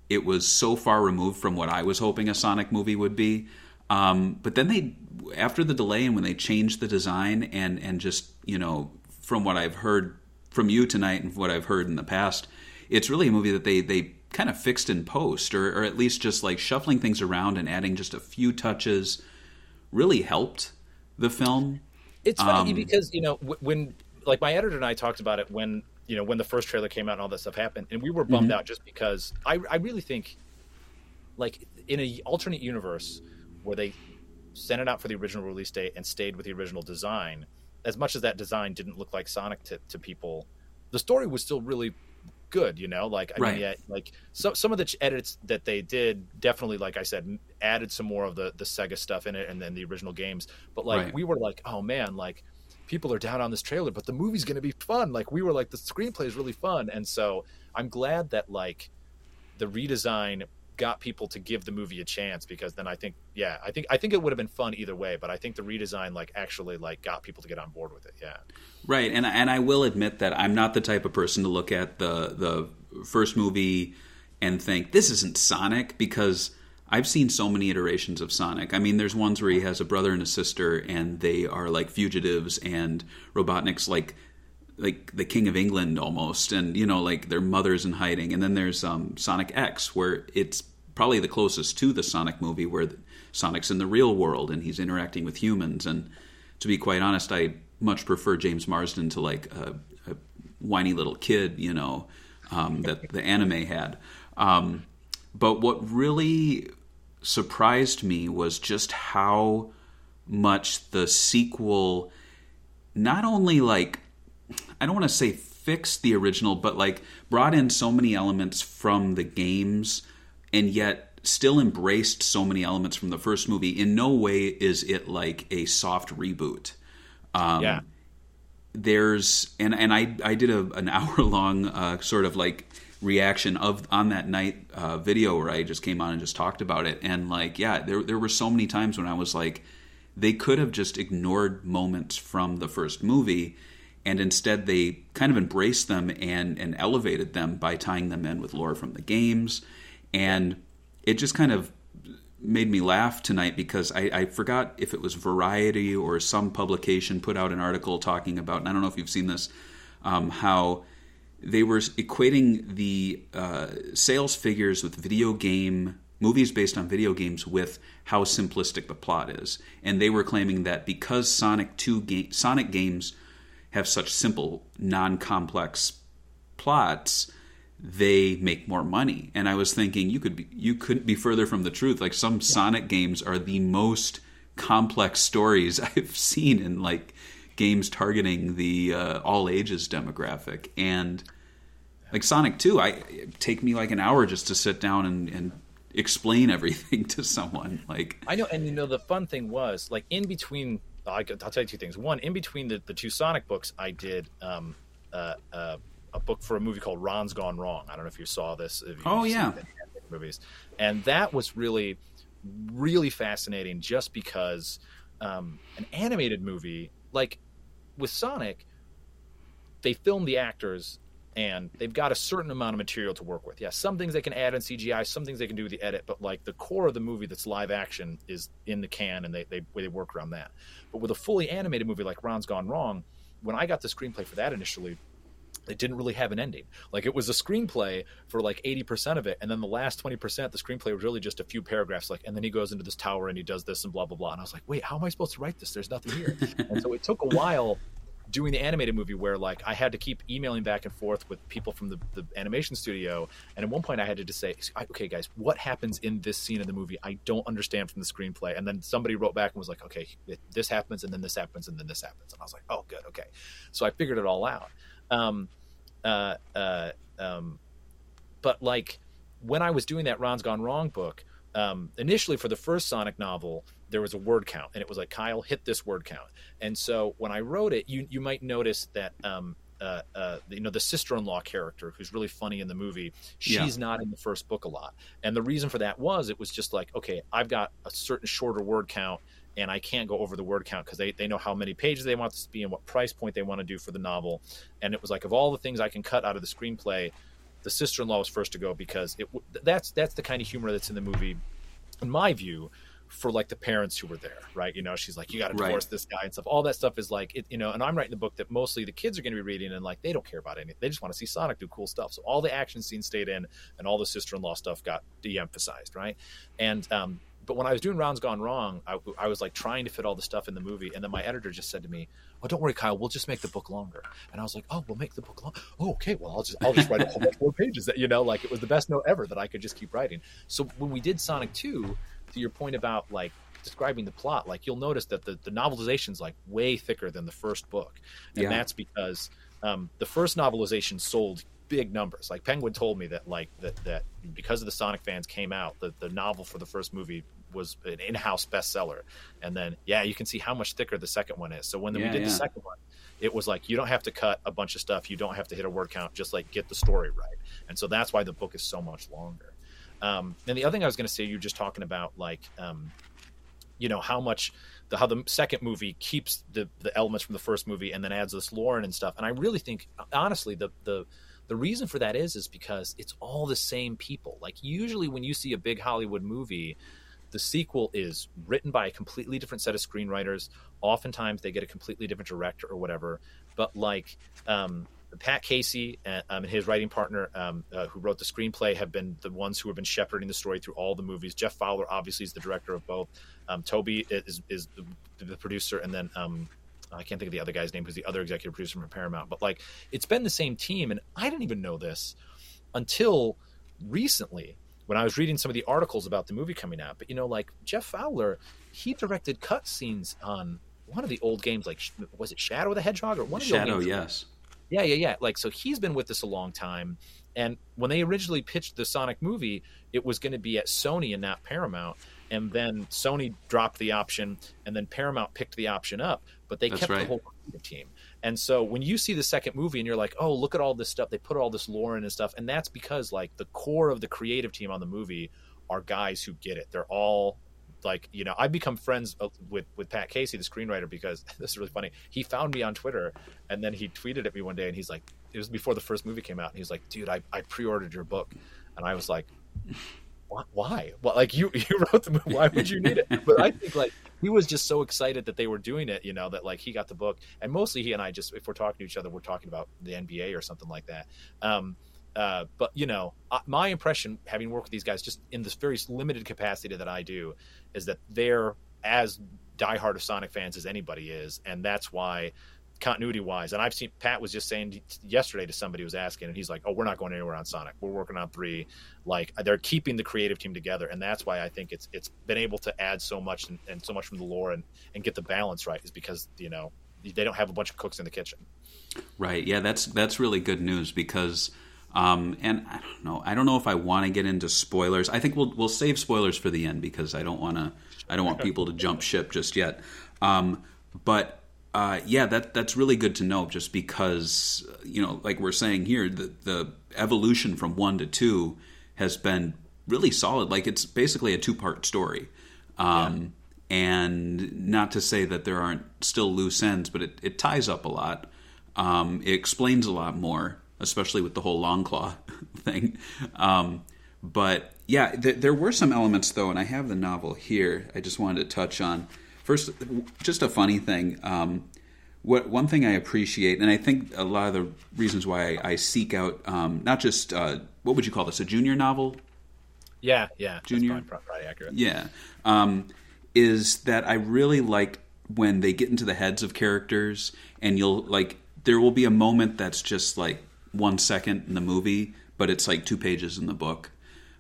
it was so far removed from what I was hoping a Sonic movie would be. Um, but then they, after the delay and when they changed the design and and just you know from what I've heard from you tonight and what I've heard in the past, it's really a movie that they they kind of fixed in post or, or at least just like shuffling things around and adding just a few touches really helped the film. It's funny Um, because you know when like my editor and I talked about it when you know when the first trailer came out and all that stuff happened, and we were bummed Mm-hmm. out just because I I really think like in an alternate universe where they sent it out for the original release date and stayed with the original design, as much as that design didn't look like Sonic to, to people, the story was still really good. You know, like I Right. mean, yeah, like some some of the edits that they did definitely, like I said, added some more of the the Sega stuff in it and then the original games. But like Right. we were like, oh man, like people are down on this trailer, but the movie's going to be fun. Like we were like, the screenplay is really fun, and so I'm glad that like the redesign got people to give the movie a chance because then I think yeah I think I think it would have been fun either way but I think the redesign like actually like got people to get on board with it yeah Right, and and I will admit that I'm not the type of person to look at the the first movie and think this isn't Sonic because I've seen so many iterations of Sonic. I mean, there's ones where he has a brother and a sister, and they are like fugitives, and Robotnik's like like the king of England almost, and you know, like their mothers in hiding. And then there's um, Sonic X, where it's probably the closest to the Sonic movie, where Sonic's in the real world and he's interacting with humans. And to be quite honest, I much prefer James Marsden to like a, a whiny little kid, you know, um, that the anime had. Um, but what really surprised me was just how much the sequel not only like I don't want to say fixed the original, but like brought in so many elements from the games and yet still embraced so many elements from the first movie. In no way is it like a soft reboot. Um, yeah there's and and I I did a, an hour long uh, sort of like reaction of on that night uh, video where I just came on and just talked about it and like yeah there there were so many times when I was like they could have just ignored moments from the first movie and instead they kind of embraced them and and elevated them by tying them in with lore from the games and it just kind of made me laugh tonight because I, I forgot if it was Variety or some publication put out an article talking about, and I don't know if you've seen this, um, how they were equating the uh, sales figures with video game movies based on video games with how simplistic the plot is, and they were claiming that because Sonic Two Sonic games have such simple, non-complex plots they make more money. And I was thinking you could be you couldn't be further from the truth. Like some Sonic games are the most complex stories I've seen in like games targeting the uh, all ages demographic. And like Sonic 2, I take me like an hour just to sit down and, and explain everything to someone. Like I know and you know the fun thing was like in between I, i'll tell you two things one in between the, the two Sonic books I did um, uh, uh, a book for a movie called Ron's Gone Wrong I don't know if you saw this Oh, yeah. movies and that was really really fascinating just because um, an animated movie like with Sonic they film the actors and they've got a certain amount of material to work with. Yeah, some things they can add in CGI, some things they can do with the edit, but like the core of the movie that's live action is in the can and they, they, they work around that. But with a fully animated movie like Ron's Gone Wrong, when I got the screenplay for that initially, it didn't really have an ending. Like it was a screenplay for like 80% of it. And then the last 20%, the screenplay was really just a few paragraphs. Like, and then he goes into this tower and he does this and blah, blah, blah. And I was like, wait, how am I supposed to write this? There's nothing here. and so it took a while doing the animated movie where like I had to keep emailing back and forth with people from the, the animation studio. And at one point I had to just say, okay, guys, what happens in this scene in the movie? I don't understand from the screenplay. And then somebody wrote back and was like, okay, this happens and then this happens and then this happens. And I was like, oh, good. Okay. So I figured it all out. Um, uh, uh, um, but like when I was doing that Ron's Gone Wrong book, um, initially for the first Sonic novel, there was a word count, and it was like Kyle hit this word count. And so when I wrote it, you you might notice that um, uh, uh, you know the sister-in-law character who's really funny in the movie she's yeah. not in the first book a lot and the reason for that was it was just like okay i've got a certain shorter word count and I can't go over the word count because they, they know how many pages they want this to be and what price point they want to do for the novel. And it was like of all the things I can cut out of the screenplay, the sister in law was first to go because it that's that's the kind of humor that's in the movie, in my view, for like the parents who were there, right? You know, she's like, you got to divorce right. this guy and stuff. All that stuff is like, it, you know, and I'm writing the book that mostly the kids are going to be reading and like they don't care about anything. They just want to see Sonic do cool stuff. So all the action scenes stayed in, and all the sister in law stuff got de-emphasized, right? And um, but when I was doing Ron's Gone Wrong, I, I, was like trying to fit all the stuff in the movie, and then my editor just said to me, "Oh, don't worry, Kyle. We'll just make the book longer." And I was like, "Oh, we'll make the book long. Oh, okay. Well, I'll just I'll just write a whole bunch more pages." That you know, like it was the best note ever that I could just keep writing. So when we did Sonic Two, to your point about like describing the plot, like you'll notice that the the novelization's like way thicker than the first book, and yeah. that's because um, the first novelization sold big numbers. Like Penguin told me that like that that because of the Sonic fans came out, the, the novel for the first movie was an in-house bestseller. And then yeah, you can see how much thicker the second one is. So when yeah, we did yeah. the second one, it was like you don't have to cut a bunch of stuff, you don't have to hit a word count, just like get the story right. And so that's why the book is so much longer. Um, and the other thing I was going to say, you're just talking about like, um, you know, how much the how the second movie keeps the the elements from the first movie and then adds this lore and stuff. And I really think, honestly, the the the reason for that is is because it's all the same people. Like usually when you see a big Hollywood movie, the sequel is written by a completely different set of screenwriters. Oftentimes they get a completely different director or whatever. But like um, Pat Casey and, um, and, his writing partner, um, uh, who wrote the screenplay, have been the ones who have been shepherding the story through all the movies. Jeff Fowler obviously is the director of both. Um, Toby is, is the, the, producer, and then um, I can't think of the other guy's name who's the other executive producer from Paramount, but like it's been the same team. And I didn't even know this until recently when I was reading some of the articles about the movie coming out. But you know, like Jeff Fowler, he directed cut scenes on one of the old games, like was it Shadow the Hedgehog or one of the Shadow? Yes. Yeah, yeah, yeah. Like so, he's been with this a long time. And when they originally pitched the Sonic movie, it was going to be at Sony and not Paramount. And then Sony dropped the option, and then Paramount picked the option up but they That's kept right. the whole team. And so when you see the second movie and you're like, oh, look at all this stuff, they put all this lore in and stuff, and that's because like the core of the creative team on the movie are guys who get it. They're all like you know I've become friends uh, with with Pat Casey, the screenwriter, because this is really funny. He found me on Twitter and then he tweeted at me one day and he's like, it was before the first movie came out, and he's like, dude, I I pre-ordered your book, and I was like, why? Well, like you, you wrote the movie. Why would you need it? But I think like he was just so excited that they were doing it, you know, that like he got the book, and mostly he and I just, if we're talking to each other, we're talking about the NBA or something like that. Um, uh, but you know, my impression, having worked with these guys, just in this very limited capacity that I do, is that they're as diehard of Sonic fans as anybody is, and that's why continuity wise. And I've seen Pat was just saying yesterday to somebody who was asking, and he's like, "Oh, we're not going anywhere on Sonic. We're working on three. Like they're keeping the creative team together, and that's why I think it's it's been able to add so much and, and so much from the lore and and get the balance right is because you know they don't have a bunch of cooks in the kitchen. Right. Yeah. That's that's really good news because. Um, and I don't know. I don't know if I want to get into spoilers. I think we'll we'll save spoilers for the end because I don't want to. I don't want people to jump ship just yet. Um, but uh, yeah, that that's really good to know. Just because you know, like we're saying here, the the evolution from one to two has been really solid. Like it's basically a two part story. Um, yeah. And not to say that there aren't still loose ends, but it, it ties up a lot. Um, it explains a lot more, especially with the whole Longclaw thing. Um, but yeah, th- there were some elements though, and I have the novel here. I just wanted to touch on First, just a funny thing. Um, what one thing I appreciate, and I think a lot of the reasons why I, I seek out um, not just uh, what would you call this a junior novel Yeah, yeah. Junior? probably, probably accurate. Yeah. Um, is that I really like when they get into the heads of characters and you'll like there will be a moment that's just like one second in the movie, but it's like two pages in the book.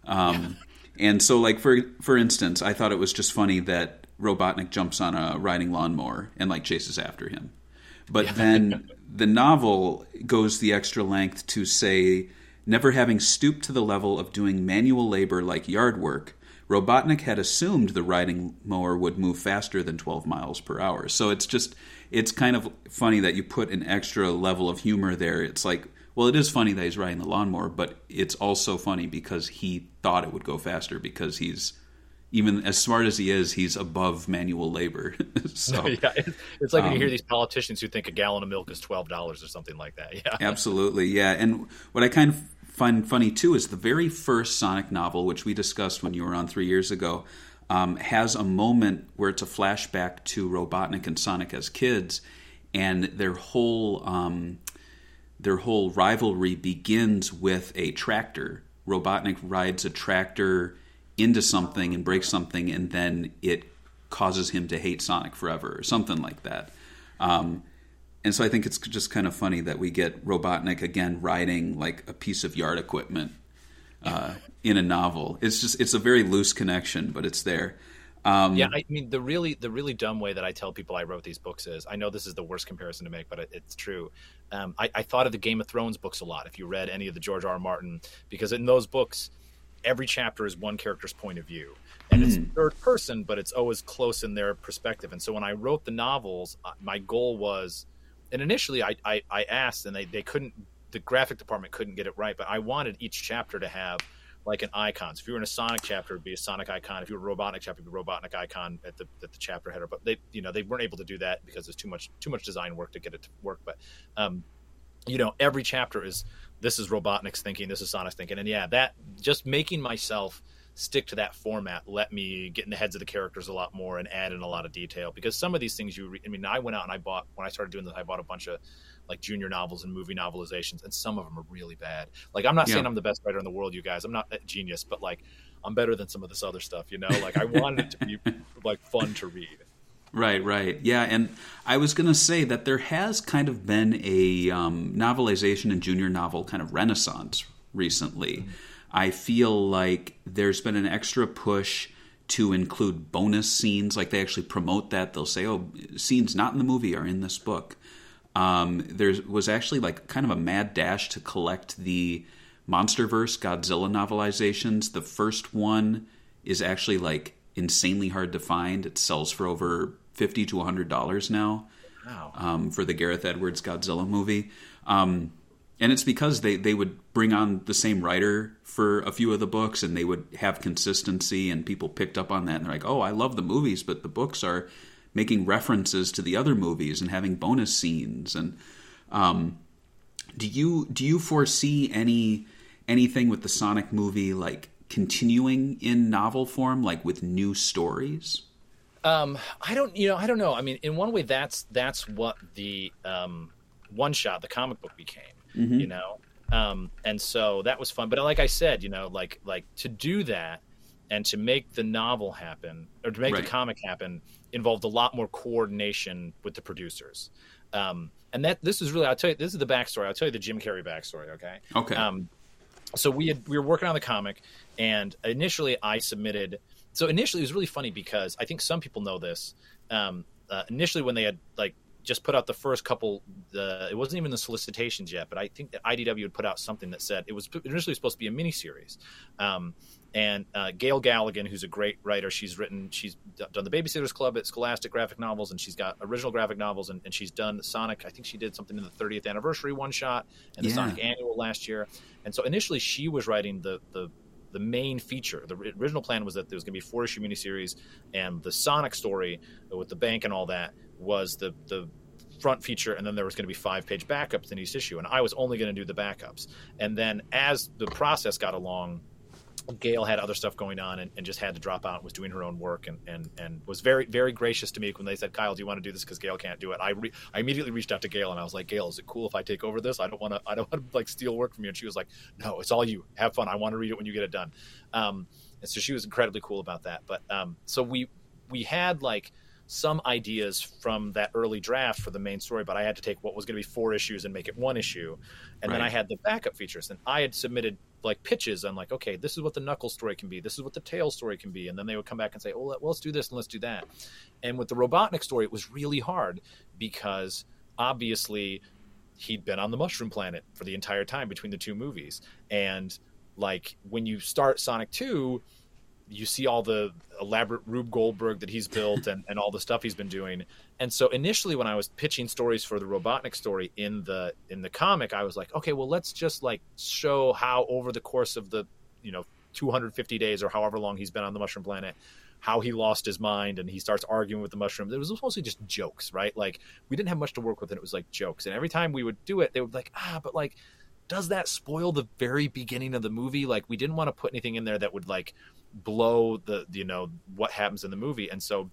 Um, and so like for for instance, I thought it was just funny that Robotnik jumps on a riding lawnmower and like chases after him. But then the novel goes the extra length to say, never having stooped to the level of doing manual labor like yard work, Robotnik had assumed the riding mower would move faster than 12 miles per hour. So it's just, it's kind of funny that you put an extra level of humor there. It's like, well, it is funny that he's riding the lawnmower, but it's also funny because he thought it would go faster because he's, even as smart as he is, he's above manual labor. so yeah, it's, like when you Um, hear these politicians who think a gallon of milk is twelve dollars or something like that. Yeah, Absolutely, yeah. And what I kind of find funny too is the very first Sonic novel, which we discussed when you were on three years ago, um, has a moment where it's a flashback to Robotnik and Sonic as kids, and their whole um, their whole rivalry begins with a tractor. Robotnik rides a tractor into something and breaks something, and then it causes him to hate Sonic forever, or something like that. Um, and so I think it's just kind of funny that we get Robotnik again riding like a piece of yard equipment uh, in a novel. It's just it's a very loose connection, but it's there. Um, yeah. I mean, the really the really dumb way that I tell people I wrote these books is I know this is the worst comparison to make, but it, it's true. Um, I, I thought of the Game of Thrones books a lot. If you read any of the George R. R. Martin, because in those books, every chapter is one character's point of view, and it's third person, but it's always close in their perspective. And so when I wrote the novels, my goal was, and initially I I, I asked, and they they couldn't. The graphic department couldn't get it right, but I wanted each chapter to have like an icon. So if you were in a Sonic chapter, it'd be a Sonic icon. If you were a Robotnik chapter, it'd be a Robotnik icon at the at the chapter header. But they, you know, they weren't able to do that because there's too much too much design work to get it to work. But um, you know, every chapter is this is Robotnik's thinking, this is Sonic's thinking, and yeah, that just making myself stick to that format let me get in the heads of the characters a lot more and add in a lot of detail. Because some of these things you re- I mean I went out and I bought when I started doing this I bought a bunch of like junior novels and movie novelizations and some of them are really bad. Like I'm not saying I'm the best writer in the world you guys. I'm not a genius but like I'm better than some of this other stuff you know? Like I wanted it to be like fun to read Right, right. Yeah, and I was going to say that there has kind of been a um, novelization and junior novel kind of renaissance recently. I feel like there's been an extra push to include bonus scenes. Like they actually promote that. They'll say, oh, scenes not in the movie are in this book. Um, there was actually like kind of a mad dash to collect the MonsterVerse Godzilla novelizations. The first one is actually like insanely hard to find. It sells for over fifty to hundred dollars now wow um, for the Gareth Edwards Godzilla movie. Um, and it's because they, they would bring on the same writer for a few of the books and they would have consistency and people picked up on that and they're like, oh, I love the movies, but the books are making references to the other movies and having bonus scenes. And um, do you do you foresee any anything with the Sonic movie like continuing in novel form, like with new stories? Um, I don't, you know, I don't know. I mean, in one way, that's that's what the um, one shot, the comic book became. You know, um, and so that was fun. But like I said, you know, like like to do that and to make the novel happen or to make Right. the comic happen involved a lot more coordination with the producers. Um, and that this is really, I'll tell you, this is the backstory. I'll tell you the Jim Carrey backstory. Okay. Okay. Um, so we had we were working on the comic, and initially I submitted. So initially it was really funny because I think some people know this. Um, uh, initially, when they had like just put out the first couple, uh, it wasn't even the solicitations yet, but I think that IDW had put out something that said it was initially supposed to be a miniseries. Um, and uh, Gale Galligan, who's a great writer, she's written, she's done the Babysitters Club at Scholastic graphic novels, and she's got original graphic novels, and, and she's done Sonic. I think she did something in the 30th anniversary one shot, and the Yeah. Sonic Annual last year. And so initially, she was writing the the the main feature. The original plan was that there was going to be four issue miniseries, and the Sonic story with the bank and all that was the the front feature, and then there was going to be five page backups in each issue. And I was only going to do the backups. And then as the process got along, Gale had other stuff going on and, and just had to drop out. And was doing her own work and, and and was very very gracious to me when they said, "Kyle, do you want to do this?" Because Gale can't do it. I re- I immediately reached out to Gale and I was like, "Gale, is it cool if I take over this? I don't want to I don't want to like steal work from you." And she was like, "No, it's all you. Have fun. I want to read it when you get it done." Um, and so she was incredibly cool about that. But um, so we we had like some ideas from that early draft for the main story, but I had to take what was going to be four issues and make it one issue, and then I had the backup features, and I had submitted like pitches on like, okay, this is what the knuckle story can be, this is what the Tail story can be, and then they would come back and say, oh, well, let's do this and let's do that, and with the Robotnik story, it was really hard because obviously he'd been on the Mushroom Planet for the entire time between the two movies, and like when you start Sonic Two you see all the elaborate Rube Goldberg that he's built and, and all the stuff he's been doing. And so initially when I was pitching stories for the Robotnik story in the in the comic, I was like, okay, well let's just like show how over the course of the, you know, 250 days or however long he's been on the mushroom planet, how he lost his mind and he starts arguing with the mushroom. It was mostly just jokes, right? Like we didn't have much to work with and it was like jokes. And every time we would do it, they would be like, ah, but like does that spoil the very beginning of the movie? Like we didn't want to put anything in there that would like blow the you know what happens in the movie. And so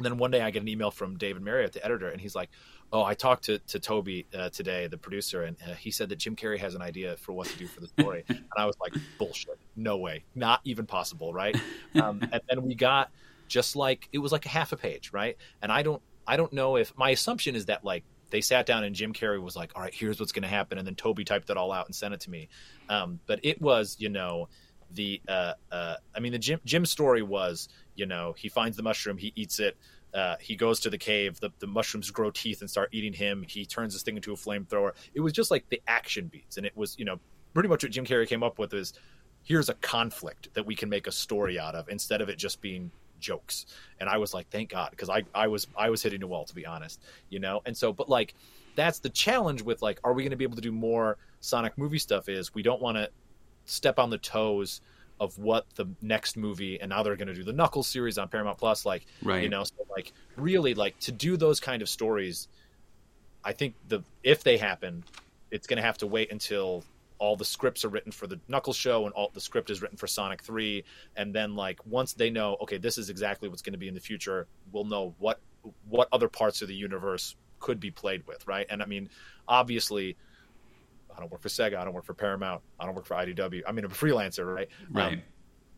then one day I get an email from David Mariotte, the editor, and he's like, "Oh, I talked to to Toby uh, today, the producer, and uh, he said that Jim Carrey has an idea for what to do for the story." and I was like, "Bullshit! No way! Not even possible!" Right? Um, and then we got just like it was like a half a page, right? And I don't I don't know if my assumption is that like they sat down and Jim Carrey was like, "All right, here's what's going to happen," and then Toby typed it all out and sent it to me. Um, but it was, you know, the uh, uh, I mean, the Jim Jim story was, you know, he finds the mushroom, he eats it. Uh, he goes to the cave. The, the mushrooms grow teeth and start eating him. He turns this thing into a flamethrower. It was just like the action beats, and it was, you know, pretty much what Jim Carrey came up with is here's a conflict that we can make a story out of instead of it just being jokes and i was like thank god because i i was i was hitting a wall to be honest you know and so but like that's the challenge with like are we going to be able to do more sonic movie stuff is we don't want to step on the toes of what the next movie and now they're going to do. The knuckles series on paramount plus like Right. you know so like really like to do those kind of stories i think the if they happen it's going to have to wait until all the scripts are written for the Knuckles show and all the script is written for Sonic 3 and then like once they know okay this is exactly what's going to be in the future we'll know what what other parts of the universe could be played with right? And I mean obviously I don't work for Sega I don't work for Paramount I don't work for IDW I mean I'm a freelancer right Right. Um,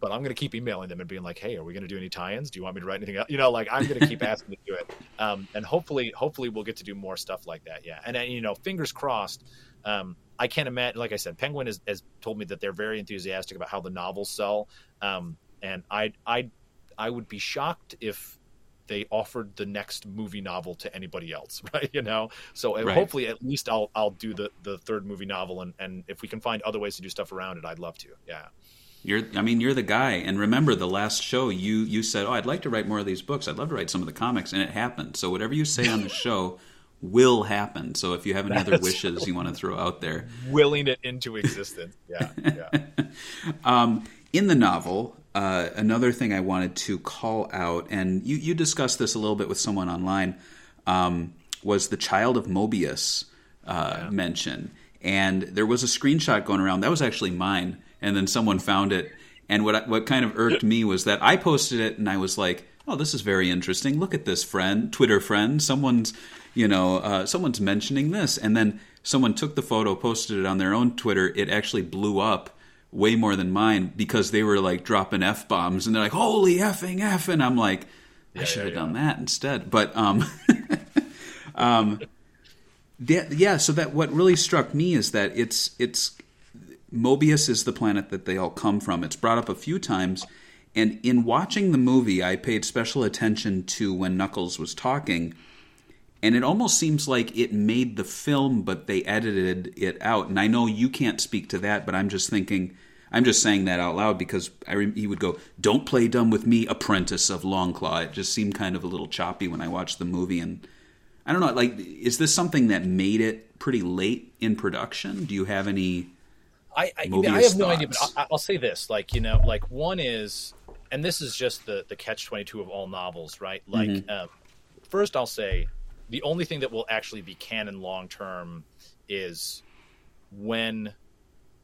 but I'm going to keep emailing them and being like, "Hey, are we going to do any tie-ins? Do you want me to write anything else?" You know, like I'm going to keep asking to do it, um, and hopefully, hopefully, we'll get to do more stuff like that. Yeah, and uh, you know, fingers crossed. Um, I can't imagine. Like I said, Penguin has, has told me that they're very enthusiastic about how the novels sell, um, and I, I, I would be shocked if they offered the next movie novel to anybody else, right? You know, so uh, Right. hopefully, at least I'll I'll do the the third movie novel, and and if we can find other ways to do stuff around it, I'd love to. Yeah. You're, I mean, you're the guy. And remember, the last show, you you said, "Oh, I'd like to write more of these books. I'd love to write some of the comics," and it happened. So whatever you say on the show will happen. So if you have any other wishes you want to throw out there, willing it into existence. Yeah, yeah. Um, in the novel, uh, another thing I wanted to call out, and you, you discussed this a little bit with someone online, um, was the child of Mobius uh, mention. And there was a screenshot going around. That was actually mine. And then someone found it. And what, what kind of irked me was that I posted it and I was like, oh, this is very interesting. Look at this friend, Twitter friend. Someone's, you know, uh, someone's mentioning this. And then someone took the photo, posted it on their own Twitter. It actually blew up way more than mine because they were like dropping f bombs and they're like holy effing f and I'm like I should have yeah, done that instead. But um um yeah, yeah so that what really struck me is that it's it's Mobius is the planet that they all come from. It's brought up a few times and in watching the movie I paid special attention to when Knuckles was talking and it almost seems like it made the film but they edited it out and i know you can't speak to that but i'm just thinking i'm just saying that out loud because I rem- he would go don't play dumb with me apprentice of longclaw it just seemed kind of a little choppy when i watched the movie and i don't know like is this something that made it pretty late in production do you have any I, I, I have no idea, but thoughts. I, I'll say this: like you know, like one is, and this is just the the catch twenty two of all novels, right? Like, Mm-hmm. um, first I'll say the only thing that will actually be canon long term is when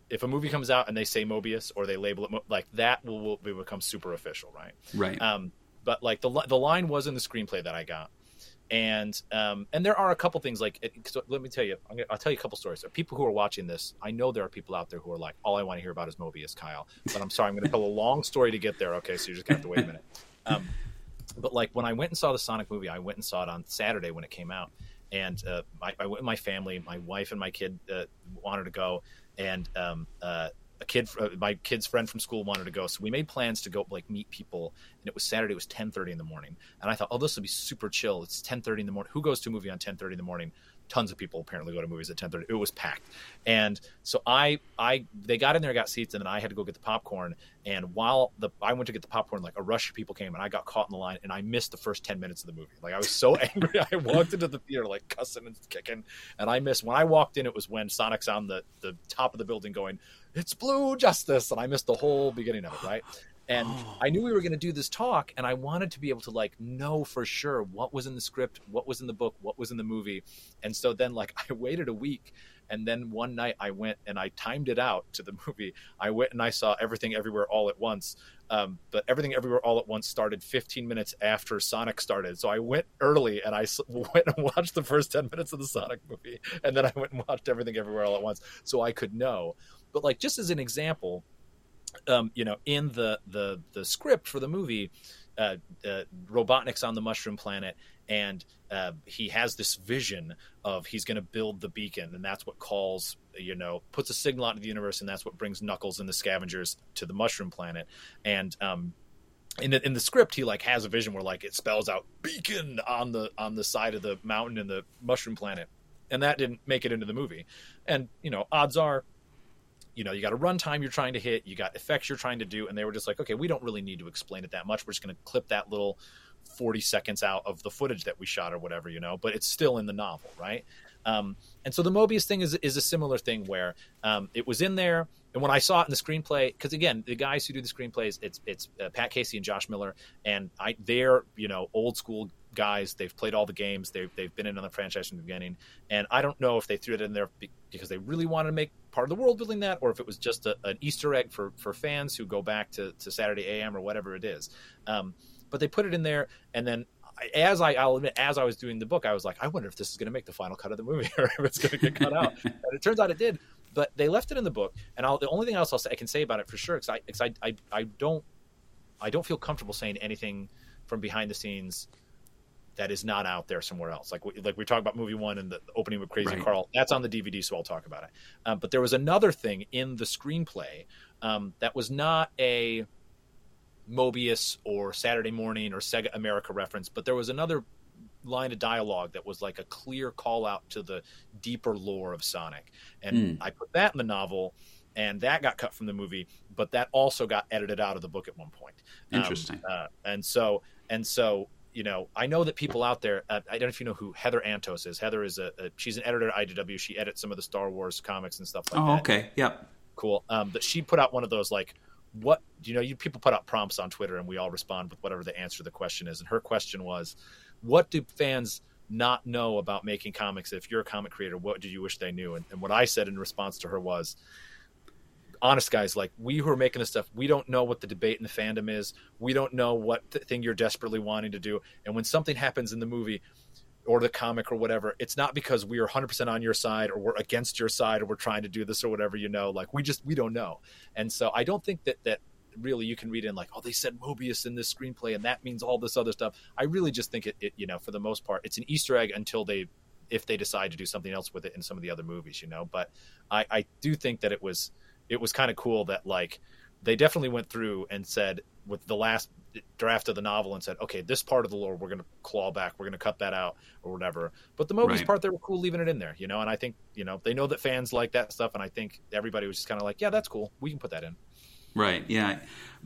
if a movie comes out and they say Mobius or they label it Mo- like that will, will become super official, right? Right. Um, but like the the line was in the screenplay that I got, and um, and there are a couple things like it, so let me tell you, I'm gonna, I'll tell you a couple stories. Are people who are watching this. I know there are people out there who are like, all I want to hear about is Mobius, Kyle. But I'm sorry, I'm going to tell a long story to get there. Okay, so you just got to wait a minute. Um, but like when I went and saw the Sonic movie, I went and saw it on Saturday when it came out, and uh, I, I went with my family. My wife and my kid uh, wanted to go, and um, uh, a kid, uh, my kid's friend from school wanted to go. So we made plans to go like meet people, and it was Saturday. It was ten thirty in the morning, and I thought, oh, this will be super chill. It's ten thirty in the morning. Who goes to a movie on ten thirty in the morning? Tons of people apparently go to movies at ten thirty. It was packed, and so I, I, they got in there, got seats, and then I had to go get the popcorn. And while the I went to get the popcorn, like a rush of people came, and I got caught in the line, and I missed the first ten minutes of the movie. Like I was so angry, I walked into the theater like cussing and kicking, and I missed. When I walked in, it was when Sonic's on the the top of the building going, "It's Blue Justice," and I missed the whole beginning of it. Right. And I knew we were going to do this talk, and I wanted to be able to like know for sure what was in the script, what was in the book, what was in the movie. And so then, like, I waited a week, and then one night I went and I timed it out to the movie. I went and I saw Everything Everywhere All at Once. Um, but Everything Everywhere All at Once started 15 minutes after Sonic started. So I went early and I went and watched the first 10 minutes of the Sonic movie, and then I went and watched Everything Everywhere All at Once, so I could know. But like, just as an example um, you know, in the the the script for the movie, uh, uh, Robotnik's on the Mushroom Planet, and uh, he has this vision of he's going to build the beacon, and that's what calls you know puts a signal out into the universe, and that's what brings Knuckles and the Scavengers to the Mushroom Planet, and um, in the, in the script he like has a vision where like it spells out beacon on the on the side of the mountain in the mushroom planet. And that didn't make it into the movie. And you know odds are you know you got a runtime you're trying to hit you got effects you're trying to do and they were just like okay we don't really need to explain it that much we're just going to clip that little 40 seconds out of the footage that we shot or whatever you know but it's still in the novel right um, and so the Mobius thing is is a similar thing where um, it was in there, and when I saw it in the screenplay, because again, the guys who do the screenplays, it's it's uh, Pat Casey and Josh Miller, and I they're you know old school guys. They've played all the games. They've they've been in on the franchise from the beginning, and I don't know if they threw it in there because they really wanted to make part of the world building that, or if it was just a, an Easter egg for for fans who go back to to Saturday AM or whatever it is. Um, but they put it in there, and then as I, I'll admit, as I was doing the book, I was like, I wonder if this is going to make the final cut of the movie or if it's going to get cut out. and it turns out it did. But they left it in the book, and I'll, the only thing else I'll say, I can say about it for sure, because I, cause I, I, I don't, I don't feel comfortable saying anything from behind the scenes that is not out there somewhere else. Like, we- like we talked about movie one and the opening with Crazy Right. Carl. That's on the DVD, so I'll talk about it. Um, but there was another thing in the screenplay um, that was not a Mobius or Saturday Morning or Sega America reference, but there was another line of dialogue that was like a clear call out to the deeper lore of Sonic. And I put that in the novel, and that got cut from the movie, but that also got edited out of the book at one point. Um, Interesting. uh, and so, and so, you know, I know that people out there. Uh, I don't know if you know who Heather Antos is. Heather is a, a she's an editor at IDW. She edits some of the Star Wars comics and stuff like Oh, that okay. Yep. cool. Um, but she put out one of those like, what you know, you people put out prompts on Twitter, and we all respond with whatever the answer to the question is. And her question was, what do fans not know about making comics? If you're a comic creator, what do you wish they knew? And, and what I said in response to her was, honest guys, like we who are making this stuff, we don't know what the debate in the fandom is. We don't know what th- thing you're desperately wanting to do. And when something happens in the movie or the comic or whatever, it's not because we are 100% on your side or we're against your side or we're trying to do this or whatever, you know, like we just, we don't know. And so I don't think that, that really you can read in like, oh, they said Mobius in this screenplay and that means all this other stuff. I really just think it, it you know, for the most part, it's an Easter egg until they, if they decide to do something else with it in some of the other movies, you know, but I, I do think that it was, it was kind of cool that like they definitely went through and said with the last draft of the novel and said, okay, this part of the lore we're going to claw back, we're going to cut that out or whatever. But the Mobius Right. part, they were cool leaving it in there, you know. And I think you know they know that fans like that stuff, and I think everybody was just kind of like, yeah, that's cool, we can put that in. Right. Yeah.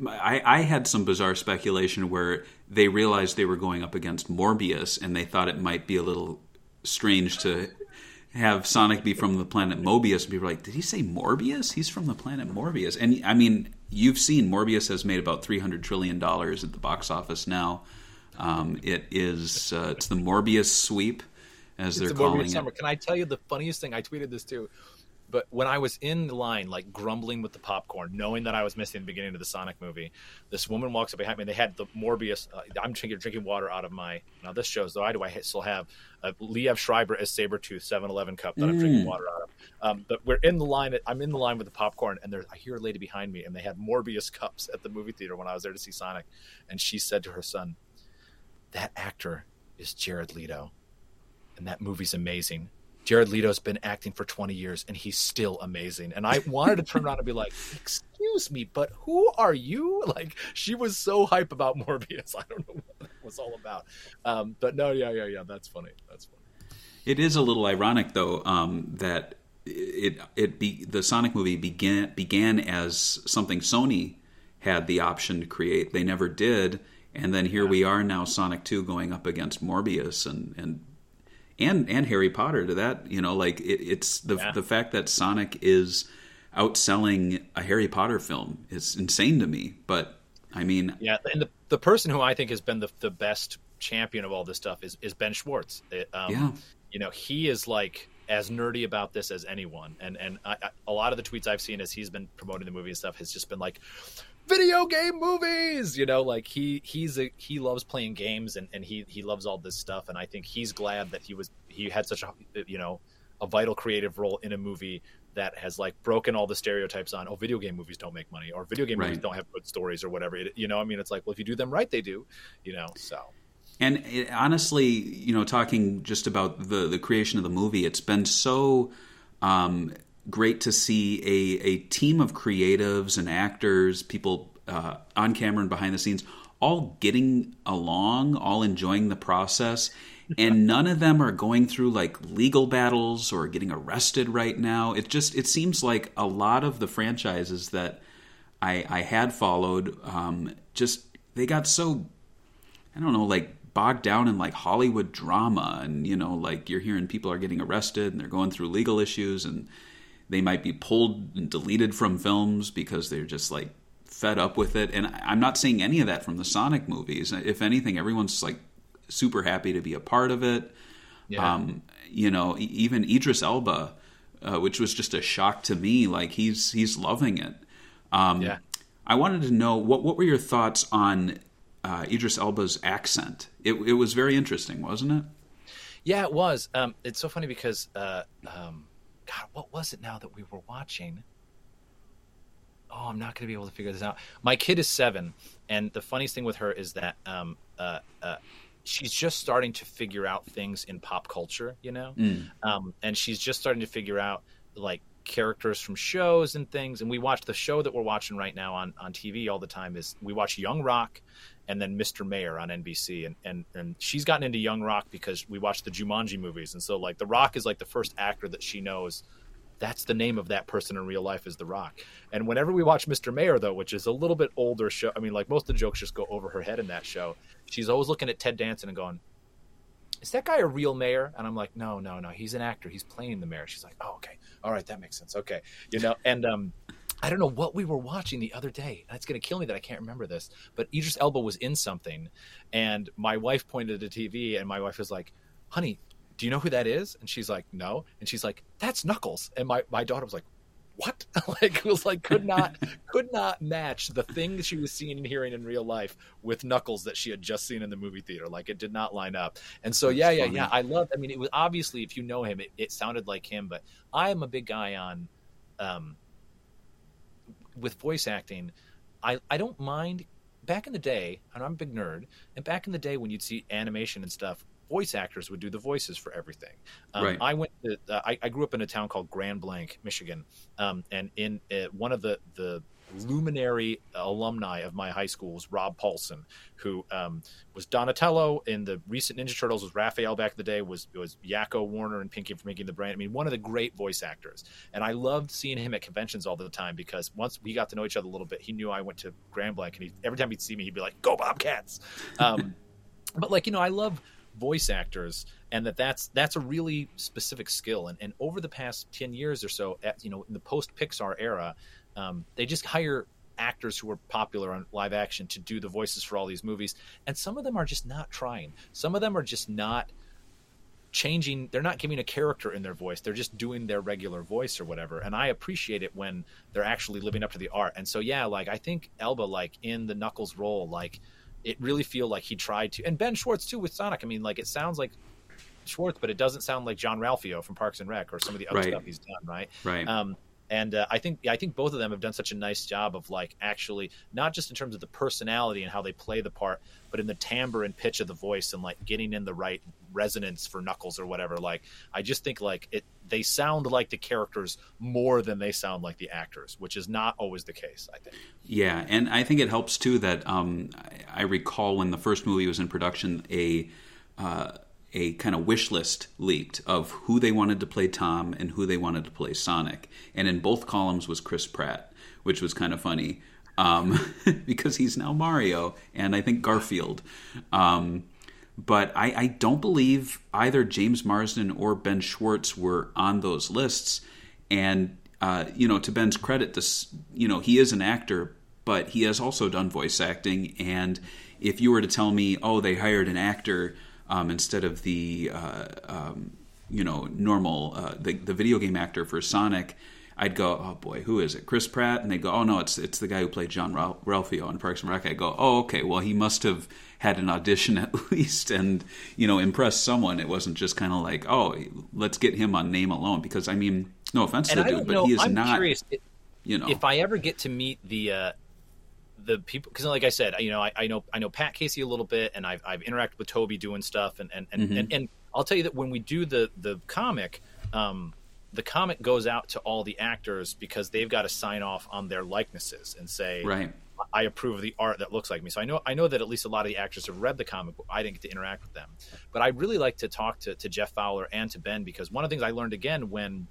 I, I had some bizarre speculation where they realized they were going up against Morbius and they thought it might be a little strange to have Sonic be from the planet Mobius. And people were like, did he say Morbius? He's from the planet Morbius. And I mean, you've seen Morbius has made about $300 trillion at the box office now. Um, it is, uh, it's the Morbius sweep, as It's they're the calling Morbius it. summer. Can I tell you the funniest thing? I tweeted this too. But when I was in the line, like grumbling with the popcorn, knowing that I was missing the beginning of the Sonic movie, this woman walks up behind me. and They had the Morbius. Uh, I'm drinking, drinking water out of my. Now this shows though. I do. I still have a Liev Schreiber as Sabretooth 7-Eleven cup that I'm drinking water out of. Um, but we're in the line. I'm in the line with the popcorn, and there's I hear a lady behind me, and they had Morbius cups at the movie theater when I was there to see Sonic, and she said to her son, "That actor is Jared Leto, and that movie's amazing." Jared Leto's been acting for 20 years and he's still amazing. And I wanted to turn around and be like, excuse me, but who are you? Like, she was so hype about Morbius. I don't know what that was all about. Um, but no, yeah, yeah, yeah. That's funny. That's funny. It is a little ironic, though, um, that it it be, the Sonic movie began began as something Sony had the option to create. They never did, and then here yeah. we are now, Sonic Two going up against Morbius, and and and and Harry Potter to that. You know, like it, it's the yeah. the fact that Sonic is outselling a Harry Potter film is insane to me. But I mean, yeah, and the the person who I think has been the the best champion of all this stuff is is Ben Schwartz. It, um, yeah, you know, he is like as nerdy about this as anyone, and and I, I, a lot of the tweets I've seen as he's been promoting the movie and stuff has just been like, video game movies. You know like he he's a he loves playing games and, and he he loves all this stuff. And i think he's glad that he was he had such a you know a vital creative role in a movie that has like broken all the stereotypes on oh video game movies don't make money or video game right. movies don't have good stories or whatever. It, you know i mean it's like well if you do them right they do you know so. And it, honestly you know talking just about the the creation of the movie it's been so um great to see a, a team of creatives and actors, people uh, on camera and behind the scenes, all getting along, all enjoying the process. And none of them are going through like legal battles or getting arrested right now. It just it seems like a lot of the franchises that I, I had followed um, just they got so I don't know like bogged down in like Hollywood drama and you know like you're hearing people are getting arrested and they're going through legal issues and they might be pulled and deleted from films because they're just like fed up with it. And I'm not seeing any of that from the Sonic movies. If anything, everyone's like super happy to be a part of it. Yeah. Um, you know, even Idris Elba, uh, which was just a shock to me. Like he's he's loving it. Um, yeah. I wanted to know what what were your thoughts on uh, Idris Elba's accent? It, it was very interesting, wasn't it? Yeah, it was. Um, it's so funny because uh, um, God, what was it now that we were watching? Oh, I'm not going to be able to figure this out. My kid is seven, and the funniest thing with her is that um, uh, uh, she's just starting to figure out things in pop culture, you know, mm. um, and she's just starting to figure out like characters from shows and things. And we watch the show that we're watching right now on on TV all the time is we watch Young Rock, and then Mr. Mayor on NBC. And, and and she's gotten into Young Rock because we watched the Jumanji movies. And so like The Rock is like the first actor that she knows that's the name of that person in real life is The Rock. And whenever we watch Mr. Mayor though, which is a little bit older show, I mean like most of the jokes just go over her head in that show. She's always looking at Ted Danson and going, is that guy a real mayor? And I'm like, no, no, no. He's an actor. He's playing the mayor. She's like, oh, okay. All right. That makes sense. Okay. You know, and, um, I don't know what we were watching the other day. It's going to kill me that I can't remember this. But Idris Elba was in something, and my wife pointed at the TV, and my wife was like, "Honey, do you know who that is?" And she's like, "No." And she's like, "That's Knuckles." And my my daughter was like, "What?" like it was like could not could not match the thing she was seeing and hearing in real life with Knuckles that she had just seen in the movie theater. Like it did not line up. And so That's yeah, yeah, funny. yeah. I love. I mean, it was obviously if you know him, it, it sounded like him. But I am a big guy on. Um, with voice acting, I, I don't mind. Back in the day, and I'm a big nerd, and back in the day when you'd see animation and stuff, voice actors would do the voices for everything. Um, right. I went. To, uh, I, I, grew up in a town called Grand Blanc, Michigan, um, and in uh, one of the the luminary alumni of my high school was Rob Paulsen, who um, was Donatello in the recent Ninja Turtles, was Raphael back in the day, was was Yakko Warner and Pinky from Pinky the Brain. I mean, one of the great voice actors. And I loved seeing him at conventions all the time because once we got to know each other a little bit, he knew I went to Grand Blanc, and he, every time he'd see me, he'd be like, "Go Bobcats!" Um, but like you know, I love voice actors and that that's that's a really specific skill and, and over the past 10 years or so at, you know in the post pixar era um, they just hire actors who are popular on live action to do the voices for all these movies, and some of them are just not trying. Some of them are just not changing they're not giving a character in their voice they're just doing their regular voice or whatever and i appreciate it when they're actually living up to the art and so yeah like i think elba like in the knuckles role like it really feel like he tried to and ben schwartz too with sonic i mean like it sounds like schwartz but it doesn't sound like jean-ralphio from parks and rec or some of the other Right. stuff he's done right Right. um, and uh, I think I think both of them have done such a nice job of like actually not just in terms of the personality and how they play the part, but in the timbre and pitch of the voice and like getting in the right resonance for Knuckles or whatever. Like I just think like it they sound like the characters more than they sound like the actors, which is not always the case. I think. Yeah, and I think it helps too that um, I I recall when the first movie was in production, a uh, a kind of wish list leaked of who they wanted to play Tom and who they wanted to play Sonic, and in both columns was Chris Pratt, which was kind of funny um, because he's now Mario and I think Garfield. Um, but I, I don't believe either James Marsden or Ben Schwartz were on those lists. And uh, you know, to Ben's credit, this you know he is an actor, but he has also done voice acting. And if you were to tell me, oh, they hired an actor um, instead of the uh, um, you know normal uh, the the video game actor for Sonic. I'd go, oh boy, who is it? Chris Pratt, and they go, oh no, it's it's the guy who played Jean Ral- Ralphio on Parks and Rec. I go, oh okay, well he must have had an audition at least, and you know impressed someone. It wasn't just kind of like, oh, let's get him on name alone, because I mean, no offense to the dude, but know. he is I'm not, curious. You know, if I ever get to meet the uh, the people, because like I said, you know, I, I know I know Pat Casey a little bit, and I've I've interacted with Toby doing stuff, and and and, Mm-hmm. and, and I'll tell you that when we do the the comic, um, the comic goes out to all the actors because they've got to sign off on their likenesses and say, right, I approve of the art that looks like me. So I know I know that at least a lot of the actors have read the comic book. I didn't get to interact with them, but I really like to talk to, to Jeff Fowler and to Ben because one of the things I learned again when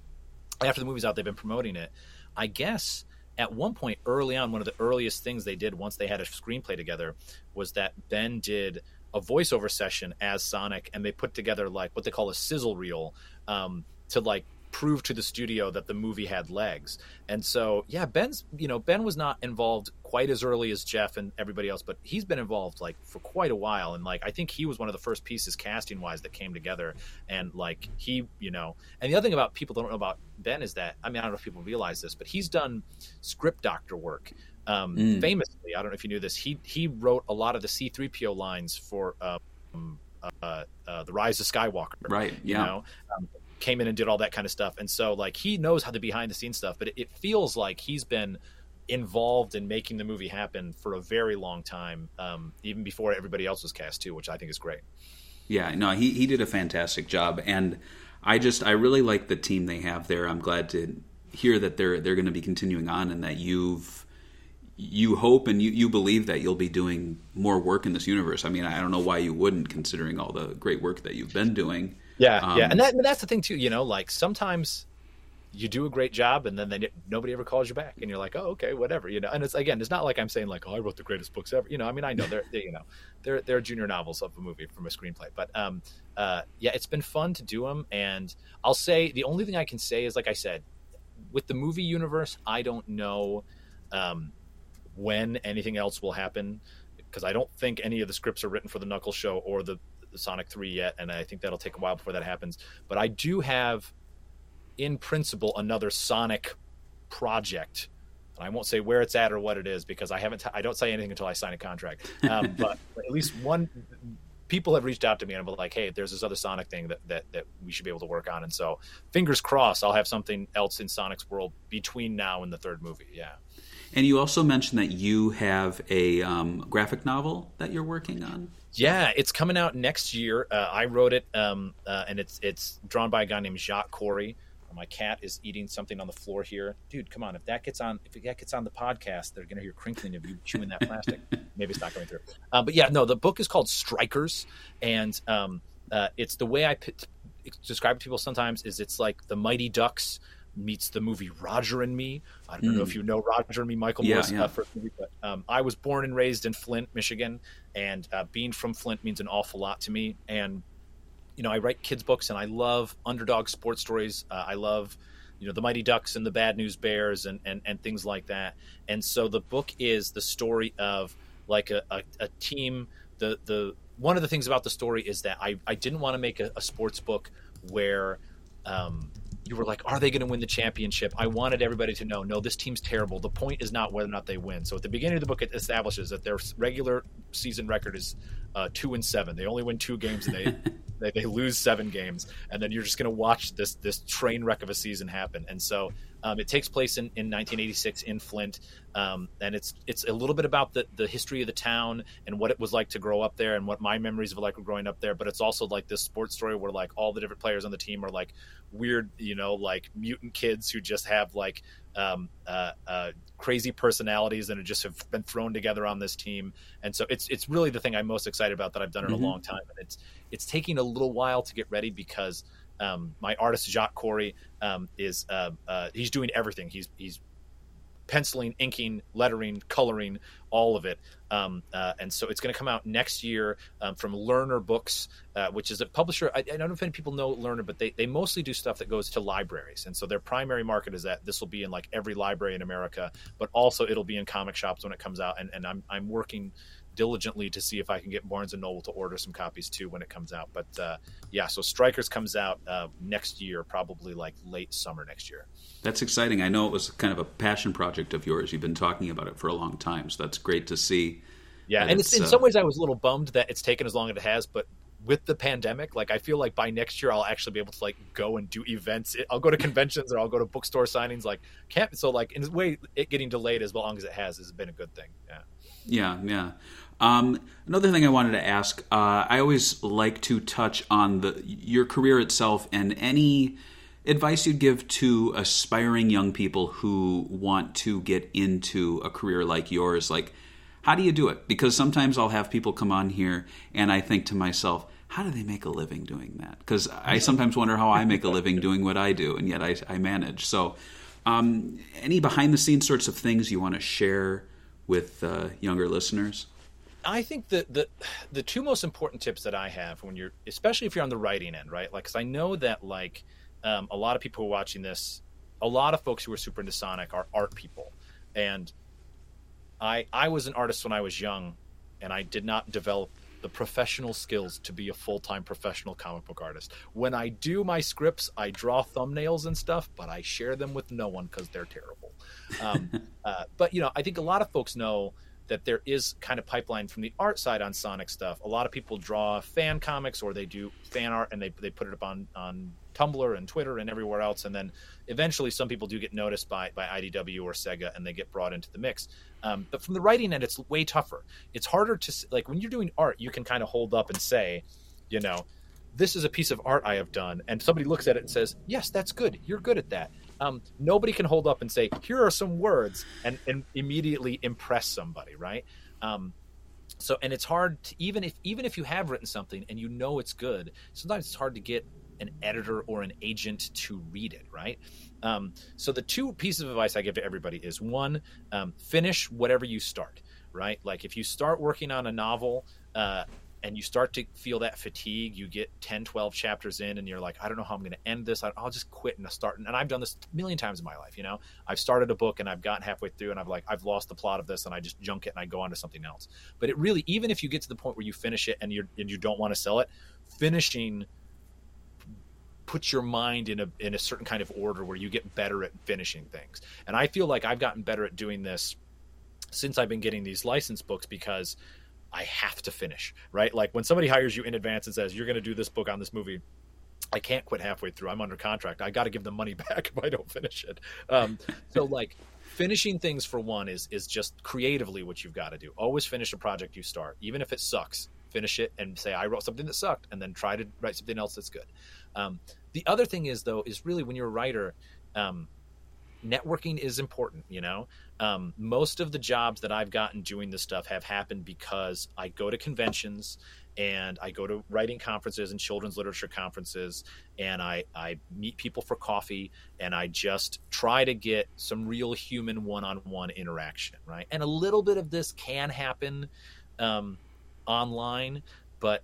after the movie's out, they've been promoting it. I guess at one point early on, one of the earliest things they did once they had a screenplay together was that Ben did a voiceover session as Sonic, and they put together like what they call a sizzle reel um, to like prove to the studio that the movie had legs. And so, yeah, Ben's you know Ben was not involved quite as early as Jeff and everybody else, but he's been involved like for quite a while. And like I think he was one of the first pieces casting wise that came together. And like he, you know, and the other thing about people don't know about Ben is that I mean I don't know if people realize this, but he's done script doctor work. Um, Mm. Famously, I don't know if you knew this. He he wrote a lot of the C-3PO lines for um, uh, uh, the Rise of Skywalker. Right, You yeah. know, um, came in and did all that kind of stuff, and so like he knows how the behind the scenes stuff. But it, it feels like he's been involved in making the movie happen for a very long time, um, even before everybody else was cast too, which I think is great. Yeah, no, he he did a fantastic job, and I just I really like the team they have there. I'm glad to hear that they're they're going to be continuing on, and that you've you hope and you, you believe that you'll be doing more work in this universe. I mean, I don't know why you wouldn't, considering all the great work that you've been doing. Yeah, Um, yeah, and that that's the thing too. You know, like sometimes you do a great job, and then they, nobody ever calls you back, and you're like, oh, okay, whatever. You know, and it's again, it's not like I'm saying like, oh, I wrote the greatest books ever. You know, I mean, I know they're they, you know they're they're junior novels of a movie from a screenplay, but um, uh, yeah, it's been fun to do them, and I'll say the only thing I can say is like I said, with the movie universe, I don't know um, when anything else will happen because I don't think any of the scripts are written for the Knuckles show or the, the Sonic 3 yet, and I think that'll take a while before that happens. But I do have, in principle, another Sonic project. And I won't say where it's at or what it is because I haven't. I I don't say anything until I sign a contract. Um, but at least one. People have reached out to me and I'm like, "Hey, there's this other Sonic thing that, that that we should be able to work on." And so, fingers crossed, I'll have something else in Sonic's world between now and the third movie. Yeah. And you also mentioned that you have a um, graphic novel that you're working on. Yeah, it's coming out next year. Uh, I wrote it, um, uh, and it's it's drawn by a guy named Jacques Corey. My cat is eating something on the floor here, dude. Come on, if that gets on, if that gets on the podcast, they're gonna hear crinkling of you chewing that plastic. Maybe it's not going through. Uh, but yeah, no, the book is called Strikers, and um, uh, it's the way I p- describe to people sometimes is it's like the Mighty Ducks meets the movie Roger and Me. I don't know if you know Roger and Me, Michael Yeah, Moore's yeah. uh, movie, but um, I was born and raised in Flint, Michigan, and uh, being from Flint means an awful lot to me. And you know, I write kids books, and I love underdog sports stories. Uh, I love you know the Mighty Ducks and the Bad News Bears and and, and things like that. And so the book is the story of like a, a, a team. The the one of the things about the story is that I, I didn't want to make a, a sports book where um, you were like, are they going to win the championship? I wanted everybody to know, no, this team's terrible. The point is not whether or not they win. So at the beginning of the book, it establishes that their regular season record is uh, two and seven. They only win two games and they they, they lose seven games, and then you're just going to watch this this train wreck of a season happen. And so um, it takes place in, in 1986 in Flint, um, and it's it's a little bit about the, the history of the town and what it was like to grow up there and what my memories of like growing up there. But it's also like this sports story where like all the different players on the team are like weird, you know, like mutant kids who just have like um, uh, uh, crazy personalities and just have been thrown together on this team. And so it's it's really the thing I'm most excited about that I've done in Mm-hmm. a long time. And it's it's taking a little while to get ready because um, my artist Jacques Corey um, is uh, uh, he's doing everything. He's he's penciling, inking, lettering, coloring, all of it. Um, uh, and so it's going to come out next year um, from Lerner Books, uh, which is a publisher. I, I don't know if any people know Lerner, but they, they mostly do stuff that goes to libraries. And so their primary market is that this will be in like every library in America, but also it'll be in comic shops when it comes out. And, and I'm, I'm working diligently to see if I can get Barnes and Noble to order some copies too when it comes out. But uh, yeah, so Strikers comes out uh, next year, probably like late summer next year. That's exciting. I know it was kind of a passion project of yours. You've been talking about it for a long time, so that's great to see. Yeah, and it's, in uh, some ways I was a little bummed that it's taken as long as it has, but with the pandemic, like I feel like by next year I'll actually be able to like go and do events. I'll go to conventions or I'll go to bookstore signings. Like can't so like in a way it getting delayed as long as it has has been a good thing. Yeah. Yeah, yeah. Um, another thing I wanted to ask, uh, I always like to touch on the your career itself and any advice you'd give to aspiring young people who want to get into a career like yours. Like, how do you do it? Because sometimes I'll have people come on here and I think to myself, how do they make a living doing that? Because I sometimes wonder how I make a living doing what I do, and yet I, I manage. So, um, any behind the scenes sorts of things you want to share with uh, younger listeners? I think that the the two most important tips that I have when you're, especially if you're on the writing end, right? Like, because I know that like um, a lot of people who are watching this, a lot of folks who are super into Sonic are art people, and I I was an artist when I was young, and I did not develop the professional skills to be a full time professional comic book artist. When I do my scripts, I draw thumbnails and stuff, but I share them with no one because they're terrible. Um, uh, but you know, I think a lot of folks know that there is kind of pipeline from the art side on Sonic stuff. A lot of people draw fan comics or they do fan art and they they put it up on on Tumblr and Twitter and everywhere else, and then eventually some people do get noticed by by IDW or Sega and they get brought into the mix. Um, but from the writing end, it's way tougher. It's harder to like when you're doing art, you can kind of hold up and say, you know, this is a piece of art I have done, and somebody looks at it and says, yes, that's good. You're good at that. Um, nobody can hold up and say, here are some words, and, and immediately impress somebody, right? Um, so, and it's hard to even if even if you have written something and you know it's good, sometimes it's hard to get an editor or an agent to read it, right? Um, so the two pieces of advice I give to everybody is one, um, finish whatever you start, right? Like if you start working on a novel uh, and you start to feel that fatigue, you get 10, 12 chapters in and you're like, I don't know how I'm going to end this. I'll just quit and I'll start. And I've done this a million times in my life, you know, I've started a book and I've gotten halfway through and I've like, I've lost the plot of this and I just junk it and I go on to something else. But it really, even if you get to the point where you finish it and you and you don't want to sell it, finishing puts your mind in a in a certain kind of order where you get better at finishing things. And I feel like I've gotten better at doing this since I've been getting these license books because I have to finish, right? Like when somebody hires you in advance and says you're going to do this book on this movie, I can't quit halfway through. I'm under contract. I got to give them money back if I don't finish it. Um, so like finishing things for one is is just creatively what you've got to do. Always finish a project you start, even if it sucks. Finish it and say I wrote something that sucked, and then try to write something else that's good. Um, the other thing is though is really when you're a writer, um, networking is important. You know, um, most of the jobs that I've gotten doing this stuff have happened because I go to conventions and I go to writing conferences and children's literature conferences, and I, I meet people for coffee, and I just try to get some real human one-on-one interaction, right? And a little bit of this can happen um, online, but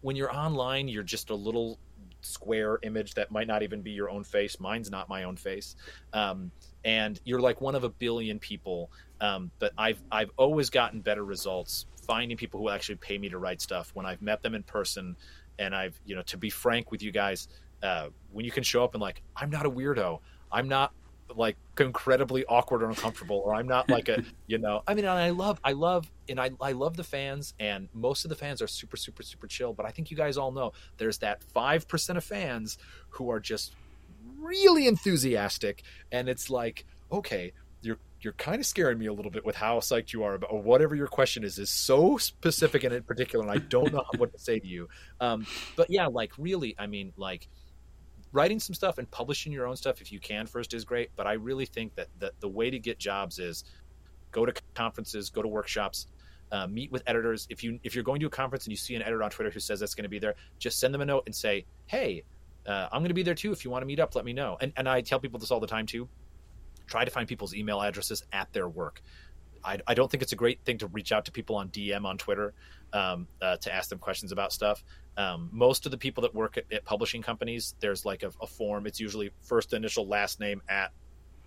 when you're online, you're just a little square image that might not even be your own face. Mine's not my own face, um, and you're like one of a billion people. Um, but I've I've always gotten better results finding people who actually pay me to write stuff when I've met them in person, and I've you know to be frank with you guys, uh, when you can show up and like I'm not a weirdo, I'm not like incredibly awkward or uncomfortable or i'm not like a you know i mean and i love i love and I, I love the fans and most of the fans are super super super chill but i think you guys all know there's that 5% of fans who are just really enthusiastic and it's like okay you're you're kind of scaring me a little bit with how psyched you are about or whatever your question is is so specific and in particular and i don't know what to say to you. Um, but yeah like really i mean like writing some stuff and publishing your own stuff if you can first is great but i really think that the, the way to get jobs is go to conferences go to workshops uh, meet with editors. If you if you're going to a conference and you see an editor on twitter who says that's going to be there just send them a note and say hey uh, i'm going to be there too if you want to meet up let me know and, and i tell people this all the time too try to find people's email addresses at their work I, I, don't think it's a great thing to reach out to people on DM on Twitter um, uh, to ask them questions about stuff. Um, most of the people that work at, at publishing companies, there's like a, a, form. It's usually first initial, last name at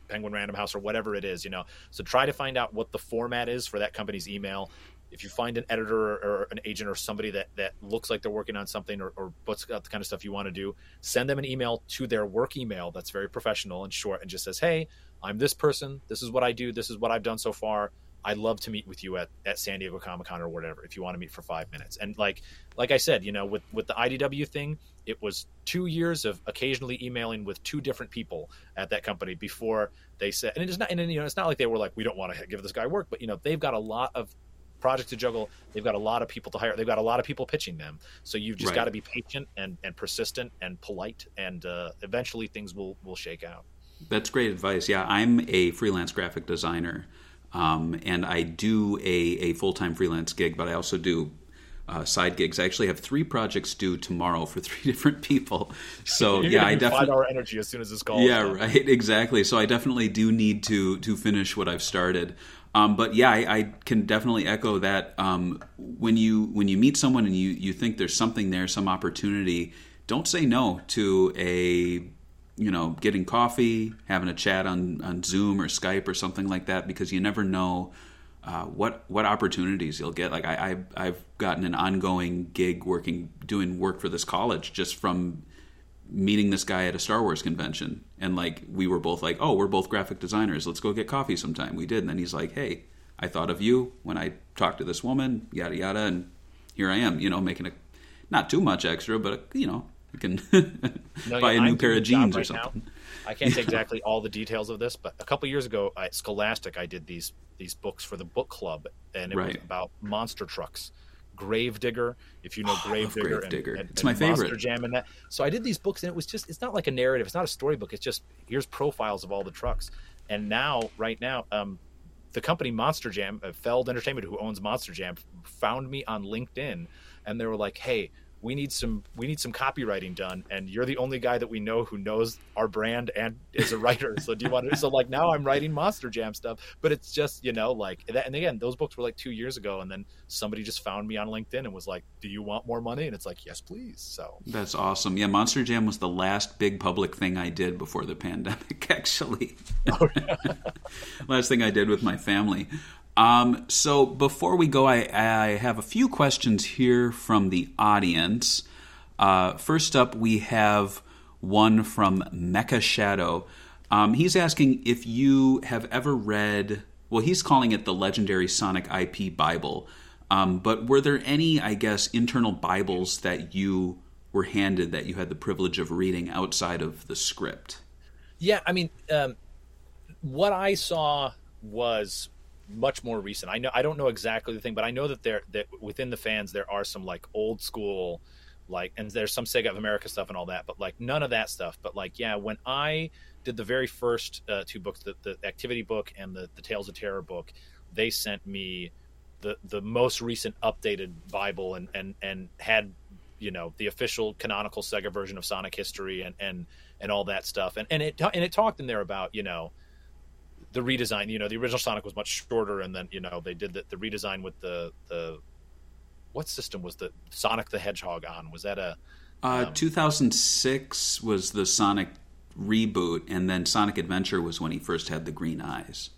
Penguin Random House or whatever it is, you know. So try to find out what the format is for that company's email. If you find an editor or, an agent or somebody that, that looks like they're working on something or, or what's got the kind of stuff you want to do, send them an email to their work email that's very professional and short and just says, Hey, I'm this person. This is what I do. This is what I've done so far I'd love to meet with you at, at San Diego Comic Con or whatever if you want to meet for five minutes. And like like I said, you know, with with the IDW thing, it was two years of occasionally emailing with two different people at that company before they said. And it's not, and you know, it's not like they were like, we don't want to give this guy work, but you know, they've got a lot of projects to juggle. They've got a lot of people to hire. They've got a lot of people pitching them. So you've just right. got to be patient and, and persistent and polite, and uh, eventually things will will shake out. That's great advice. Yeah, I'm a freelance graphic designer. Um, and I do a, a full time freelance gig, but I also do uh, side gigs. I actually have three projects due tomorrow for three different people. So yeah, I definitely five hour energy as soon as this call. Yeah, right, exactly. So I definitely do need to to finish what I've started. Um, but yeah, I, I, can definitely echo that. Um, when you when you meet someone and you you think there's something there, some opportunity, don't say no to a you know, getting coffee, having a chat on, on Zoom or Skype or something like that, because you never know uh, what what opportunities you'll get. Like I, I I've gotten an ongoing gig working doing work for this college just from meeting this guy at a Star Wars convention, and like we were both like, oh, we're both graphic designers. Let's go get coffee sometime. We did, and then he's like, hey, I thought of you when I talked to this woman, yada yada, and here I am, you know, making a not too much extra, but you know, you can no, buy yeah, a new I'm pair of jeans right or something. Now. I can't say exactly all the details of this, but a couple years ago at Scholastic, I did these these books for the book club, and it right. was about monster trucks. Gravedigger, if you know oh, Gravedigger. And, and, it's and my favorite. Monster Jam and that. So I did these books, and it was just—it's not like a narrative. It's not a storybook. It's just here's profiles of all the trucks. And now, right now, um, the company Monster Jam, uh, Feld Entertainment, who owns Monster Jam, found me on LinkedIn, and they were like, "Hey, we need some we need some copywriting done and you're the only guy that we know who knows our brand and is a writer. So do you want to so like now i'm writing monster jam stuff but it's just you know like that, and again those books were like two years ago and then somebody just found me on linkedin and was like do you want more money? And it's like yes please. So. That's awesome. Yeah monster jam was the last big public thing i did before the pandemic actually. Oh, yeah. last thing i did with my family um, so before we go, I, I, have a few questions here from the audience. Uh, first up, we have one from Mecha Shadow. Um, he's asking if you have ever read, well, he's calling it the Legendary Sonic IP Bible. Um, but were there any, I guess, internal Bibles that you were handed that you had the privilege of reading outside of the script? Yeah, I mean, um, what I saw was much more recent. I know I don't know exactly the thing, but I know that there that within the fans there are some like old school like and there's some Sega of America stuff and all that, but like none of that stuff. But like yeah, when I did the very first uh, two books, the, the activity book and the, the Tales of Terror book, they sent me the the most recent updated Bible and and and had you know the official canonical Sega version of Sonic history and and and all that stuff. And and it and it talked in there about you know the redesign. You know, the original Sonic was much shorter, and then you know they did the, the redesign with the the what system was the Sonic the Hedgehog on? Was that a uh, um, 2006 was the Sonic reboot, and then Sonic Adventure was when he first had the green eyes.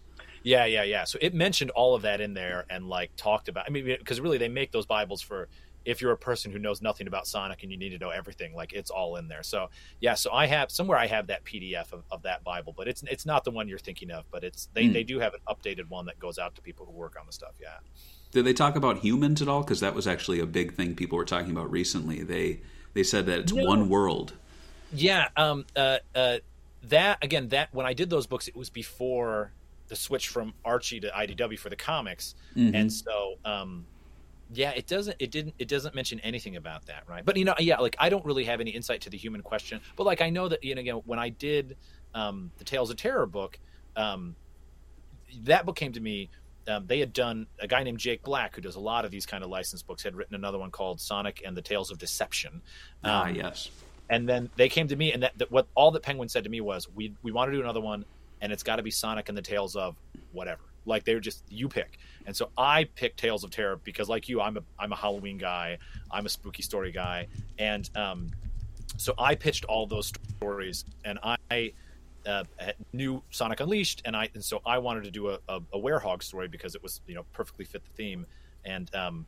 Yeah, yeah, yeah. So it mentioned all of that in there and like talked about. I mean, because really they make those Bibles for if you're a person who knows nothing about Sonic and you need to know everything. Like it's all in there. So yeah, so I have somewhere I have that PDF of, of that Bible, but it's it's not the one you're thinking of. But it's they Hmm. they do have an updated one that goes out to people who work on the stuff. Yeah. Did they talk about humans at all? Because that was actually a big thing people were talking about recently. They they said that it's No. one world. Yeah, um, uh, uh, that again, that when I did those books, it was before the switch from Archie to IDW for the comics, and so um, yeah, it doesn't, it didn't, it doesn't mention anything about that, right? But you know, yeah, like I don't really have any insight to the human question, but like I know that you know, again, when I did um, the Tales of Terror book, um, that book came to me. Um, they had done a guy named Jake Black, who does a lot of these kind of licensed books, had written another one called Sonic and the Tales of Deception. ah, Um, yes. and then they came to me and that, that what all that penguin said to me was we we want to do another one and it's got to be sonic and the tales of whatever like they were just you pick. And so i picked tales of terror because like you i'm a i'm a halloween guy. I'm a spooky story guy. And um so i pitched all those stories and i uh, knew Sonic Unleashed, and I and so I wanted to do a, a, a werehog story because it was you know perfectly fit the theme, and um,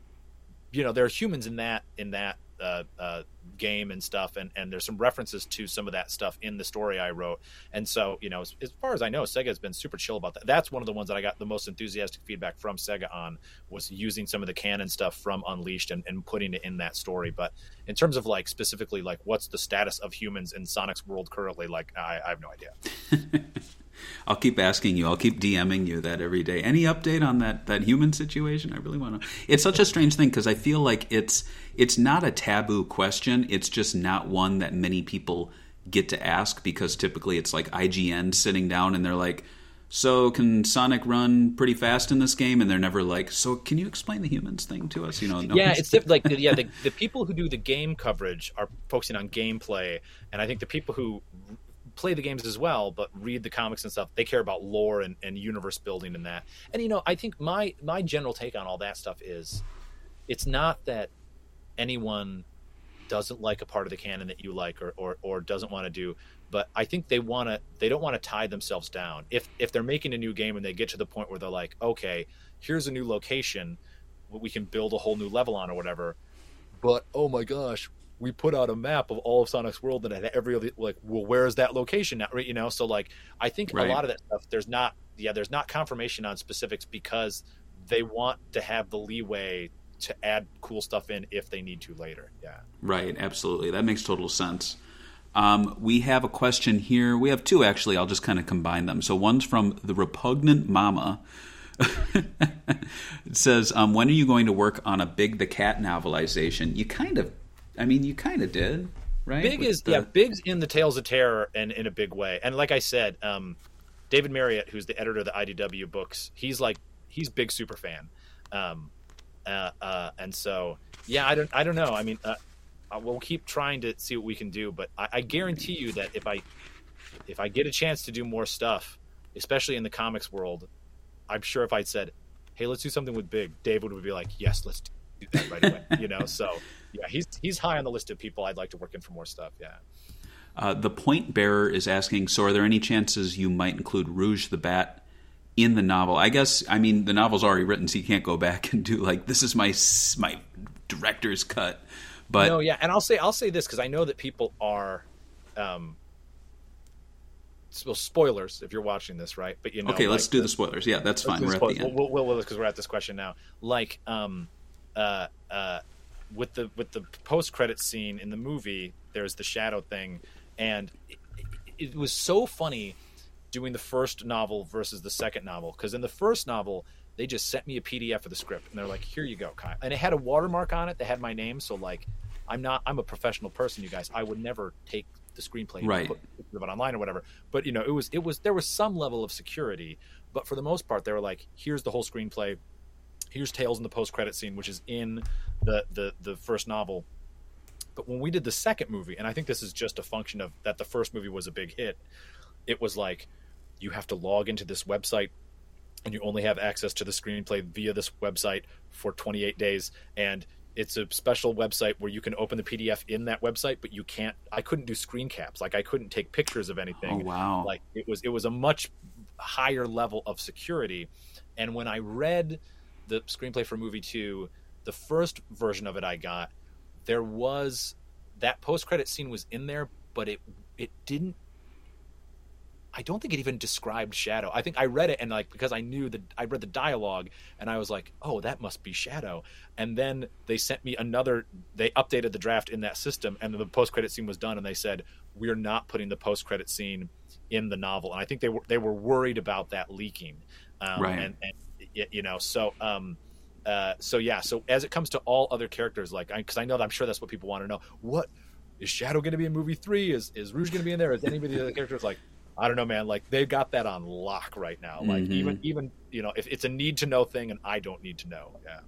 you know there are humans in that in that uh, uh, game and stuff, and and there's some references to some of that stuff in the story I wrote, and so you know as, as far as I know, Sega has been super chill about that. That's one of the ones that I got the most enthusiastic feedback from Sega on was using some of the canon stuff from Unleashed and, and putting it in that story. But in terms of like specifically like what's the status of humans in Sonic's world currently, like I, I have no idea. I'll keep asking you. I'll keep DMing you that every day. Any update on that that human situation? I really want to. It's such a strange thing because I feel like it's it's not a taboo question. It's just not one that many people get to ask because typically it's like IGN sitting down and they're like, "So can Sonic run pretty fast in this game?" And they're never like, "So can you explain the humans thing to us?" You know? no yeah, it's diff- like the, yeah, the, the people who do the game coverage are focusing on gameplay, and I think the people who play the games as well, but read the comics and stuff, they care about lore and, and universe building and that. And you know, I think my my general take on all that stuff is, it's not that anyone doesn't like a part of the canon that you like or or, or doesn't want to do but i think they want to they don't want to tie themselves down if if they're making a new game and they get to the point where they're like okay here's a new location we can build a whole new level on or whatever but oh my gosh we put out a map of all of sonic's world and every other like well where is that location now right you know so like i think Right. a lot of that stuff there's not yeah there's not confirmation on specifics because they want to have the leeway to add cool stuff in if they need to later yeah Right, absolutely. That makes total sense. Um, we have a question here. We have two actually. I'll just kind of combine them. So one's from the repugnant mama. it says, um, "When are you going to work on a Big the Cat novelization?" You kind of, I mean, you kind of did, right? Big With is the- yeah, Big's in the Tales of Terror and in a big way. And like I said, um, David Mariotte, who's the editor of the IDW books, he's like he's big super fan. Um, uh, uh, and so yeah, I don't I don't know. I mean, uh, we'll keep trying to see what we can do, but I, I guarantee you that if I if I get a chance to do more stuff, especially in the comics world, I'm sure if I'd said, "Hey, let's do something with Big," David would be like, "Yes, let's do that right away." you know, so yeah, he's he's high on the list of people I'd like to work in for more stuff. Yeah. Uh, the point bearer is asking, so are there any chances you might include Rouge the Bat in the novel? I guess, I mean, the novel's already written, so you can't go back and do like, this is my my director's cut. But no, yeah, and I'll say I'll say this because I know that people are, um, well, spoilers if you're watching this, right? But you know, okay, let's like do the spoilers. Yeah, that's fine. We're at the end. We'll, we'll, we'll, because we're at this question now. Like, um, uh, uh, with the with the post credit scene in the movie, there's the shadow thing, and it, it was so funny doing the first novel versus the second novel because in the first novel they just sent me a PDF of the script and they're like, "Here you go, Kiel," and it had a watermark on it. They had my name, so like, I'm not I'm a professional person, you guys. I would never take the screenplay Right. put put it online or whatever. But you know, it was it was there was some level of security, but for the most part, they were like, "Here's the whole screenplay. Here's Tails in the post credit scene, which is in the the the first novel." But when we did the second movie, and I think this is just a function of that the first movie was a big hit, it was like you have to log into this website and you only have access to the screenplay via this website for 28 days and it's a special website where you can open the PDF in that website but you can't I couldn't do screen caps like I couldn't take pictures of anything Oh, wow. like it was it was a much higher level of security. And when I read the screenplay for movie two, the first version of it I got, there was that post credit scene was in there, but it it didn't I don't think it even described Shadow. I think I read it and like because I knew that I read the dialogue and I was like, "Oh, that must be Shadow." And then they sent me another they updated the draft in that system and the post-credit scene was done and they said, "We're not putting the post-credit scene in the novel." And I think they were they were worried about that leaking. Um, Right. and, and you know, so um uh so yeah, so as it comes to all other characters like I cuz I know that I'm sure that's what people want to know. What is Shadow going to be in movie 3? Is is Rouge going to be in there? Is anybody the other characters like I don't know, man. Like they've got that on lock right now. Like Mhm. even even you know, if it's a need to know thing, and I don't need to know. Yeah.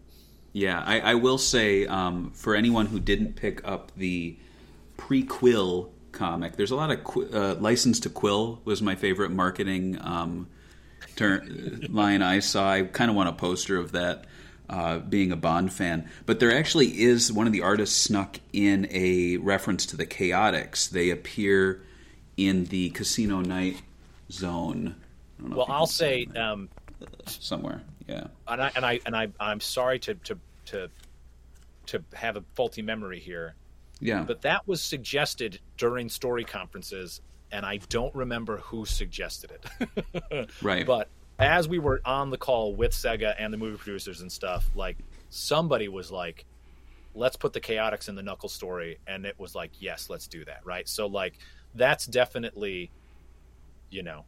Yeah, I, I will say um, for anyone who didn't pick up the pre-Quill comic, there's a lot of qu- uh, license to Quill was my favorite marketing um, ter- line I saw. I kind of want a poster of that. Uh, being a Bond fan, but there actually is one of the artists snuck in a reference to the Chaotix. They appear in the Casino Night Zone. I don't know Well, I'll say, um, somewhere. Yeah, and I and I and I I'm sorry to to to to have a faulty memory here, yeah. but that was suggested during story conferences, and I don't remember who suggested it. right. But as we were on the call with Sega and the movie producers and stuff, like somebody was like, "Let's put the Chaotix in the Knuckles story," and it was like, "Yes, let's do that." Right. So like that's definitely, you know,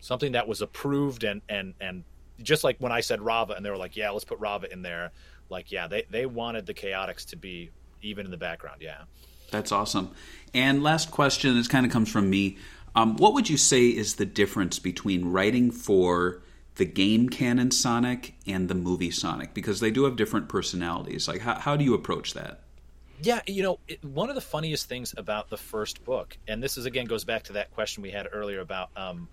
something that was approved and and and just like when I said Rava and they were like, "Yeah, let's put Rava in there." Like, yeah, they they wanted the Chaotix to be even in the background. Yeah. That's awesome. And last question, this kind of comes from me. Um, what would you say is the difference between writing for the game canon Sonic and the movie Sonic? Because they do have different personalities. Like, how, how do you approach that? Yeah, you know, it, one of the funniest things about the first book, and this is again goes back to that question we had earlier about um,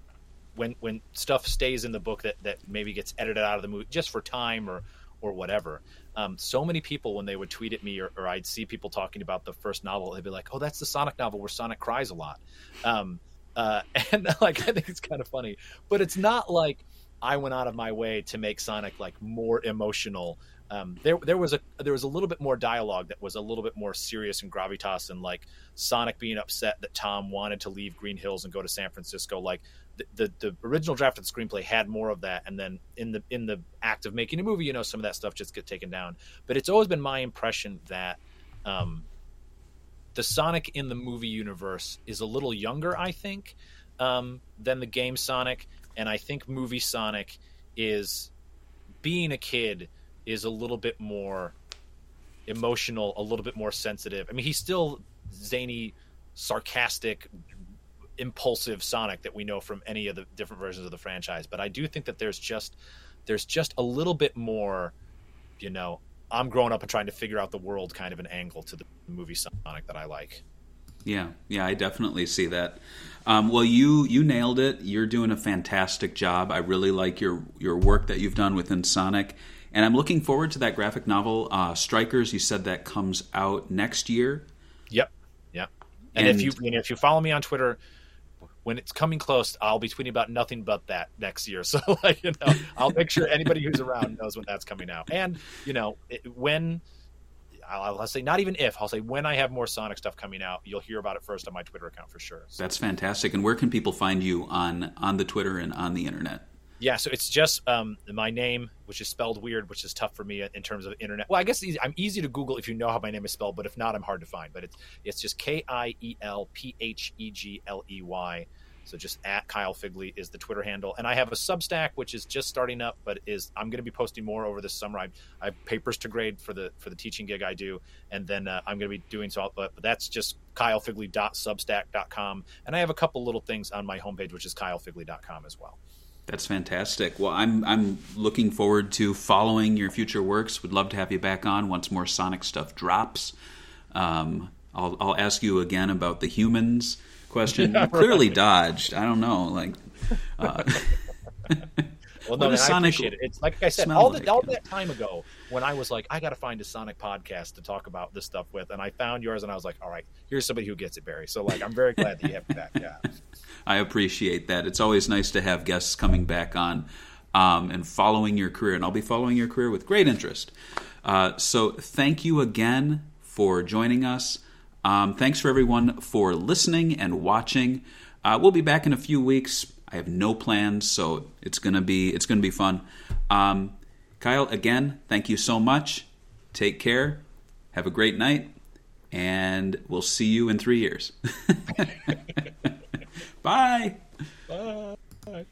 when when stuff stays in the book that that maybe gets edited out of the movie just for time or or whatever. Um, so many people when they would tweet at me or, or I'd see people talking about the first novel, they'd be like, "Oh, that's the Sonic novel where Sonic cries a lot," um, uh, and like I think it's kind of funny, but it's not like I went out of my way to make Sonic like more emotional. Um, there, there was a there was a little bit more dialogue that was a little bit more serious and gravitas, and like Sonic being upset that Tom wanted to leave Green Hills and go to San Francisco. Like the, the original draft of the screenplay had more of that, and then in the in the act of making a movie, you know, some of that stuff just get taken down. But it's always been my impression that um, the Sonic in the movie universe is a little younger, I think, um, than the game Sonic, and I think movie Sonic is being a kid is a little bit more emotional, a little bit more sensitive. I mean, he's still zany, sarcastic, impulsive Sonic that we know from any of the different versions of the franchise, but I do think that there's just there's just a little bit more, you know, I'm growing up and trying to figure out the world kind of an angle to the movie Sonic that I like. Yeah, yeah, I definitely see that. Um, well, you you nailed it. You're doing a fantastic job. I really like your your work that you've done within Sonic, and I'm looking forward to that graphic novel, uh, Strikers. You said that comes out next year. Yep. Yep. And, And- if you and if you follow me on Twitter, when it's coming close, I'll be tweeting about nothing but that next year. So like you know, I'll make sure anybody who's around knows when that's coming out. And you know, it, when I'll, I'll say not even if I'll say when I have more Sonic stuff coming out, you'll hear about it first on my Twitter account for sure. So, That's fantastic. And where can people find you on on the Twitter and on the internet? Yeah, so it's just um, my name, which is spelled weird, which is tough for me in terms of internet. Well, I guess I'm easy to Google if you know how my name is spelled, but if not, I'm hard to find. But it's it's just K I E L P H E G L E Y. So just at Kiel Phegley is the Twitter handle, and I have a Substack which is just starting up, but is I'm going to be posting more over this summer. I, I have papers to grade for the for the teaching gig I do, and then uh, I'm going to be doing so. But, but that's just KielPhegley.substack.com, and I have a couple little things on my homepage, which is KielPhegley.com as well. That's fantastic. Well, I'm I'm looking forward to following your future works. Would love to have you back on once more Sonic stuff drops. Um, I'll I'll ask you again about the humans question. You Clearly dodged. I don't know. Like, uh, Well, What no, does I Sonic appreciate it. It's like I said, all, like? the, all that time ago when I was like, I got to find a Sonic podcast to talk about this stuff with, and I found yours, and I was like, all right, here's somebody who gets it, Barry. So like, I'm very glad that you have me back. Yeah. I appreciate that. It's always nice to have guests coming back on um, and following your career, and I'll be following your career with great interest. Uh, so, thank you again for joining us. Um, thanks for everyone for listening and watching. Uh, we'll be back in a few weeks. I have no plans, so it's gonna be it's gonna be fun. Um, Kiel, again, thank you so much. Take care. Have a great night, and we'll see you in three years. Bye. Bye.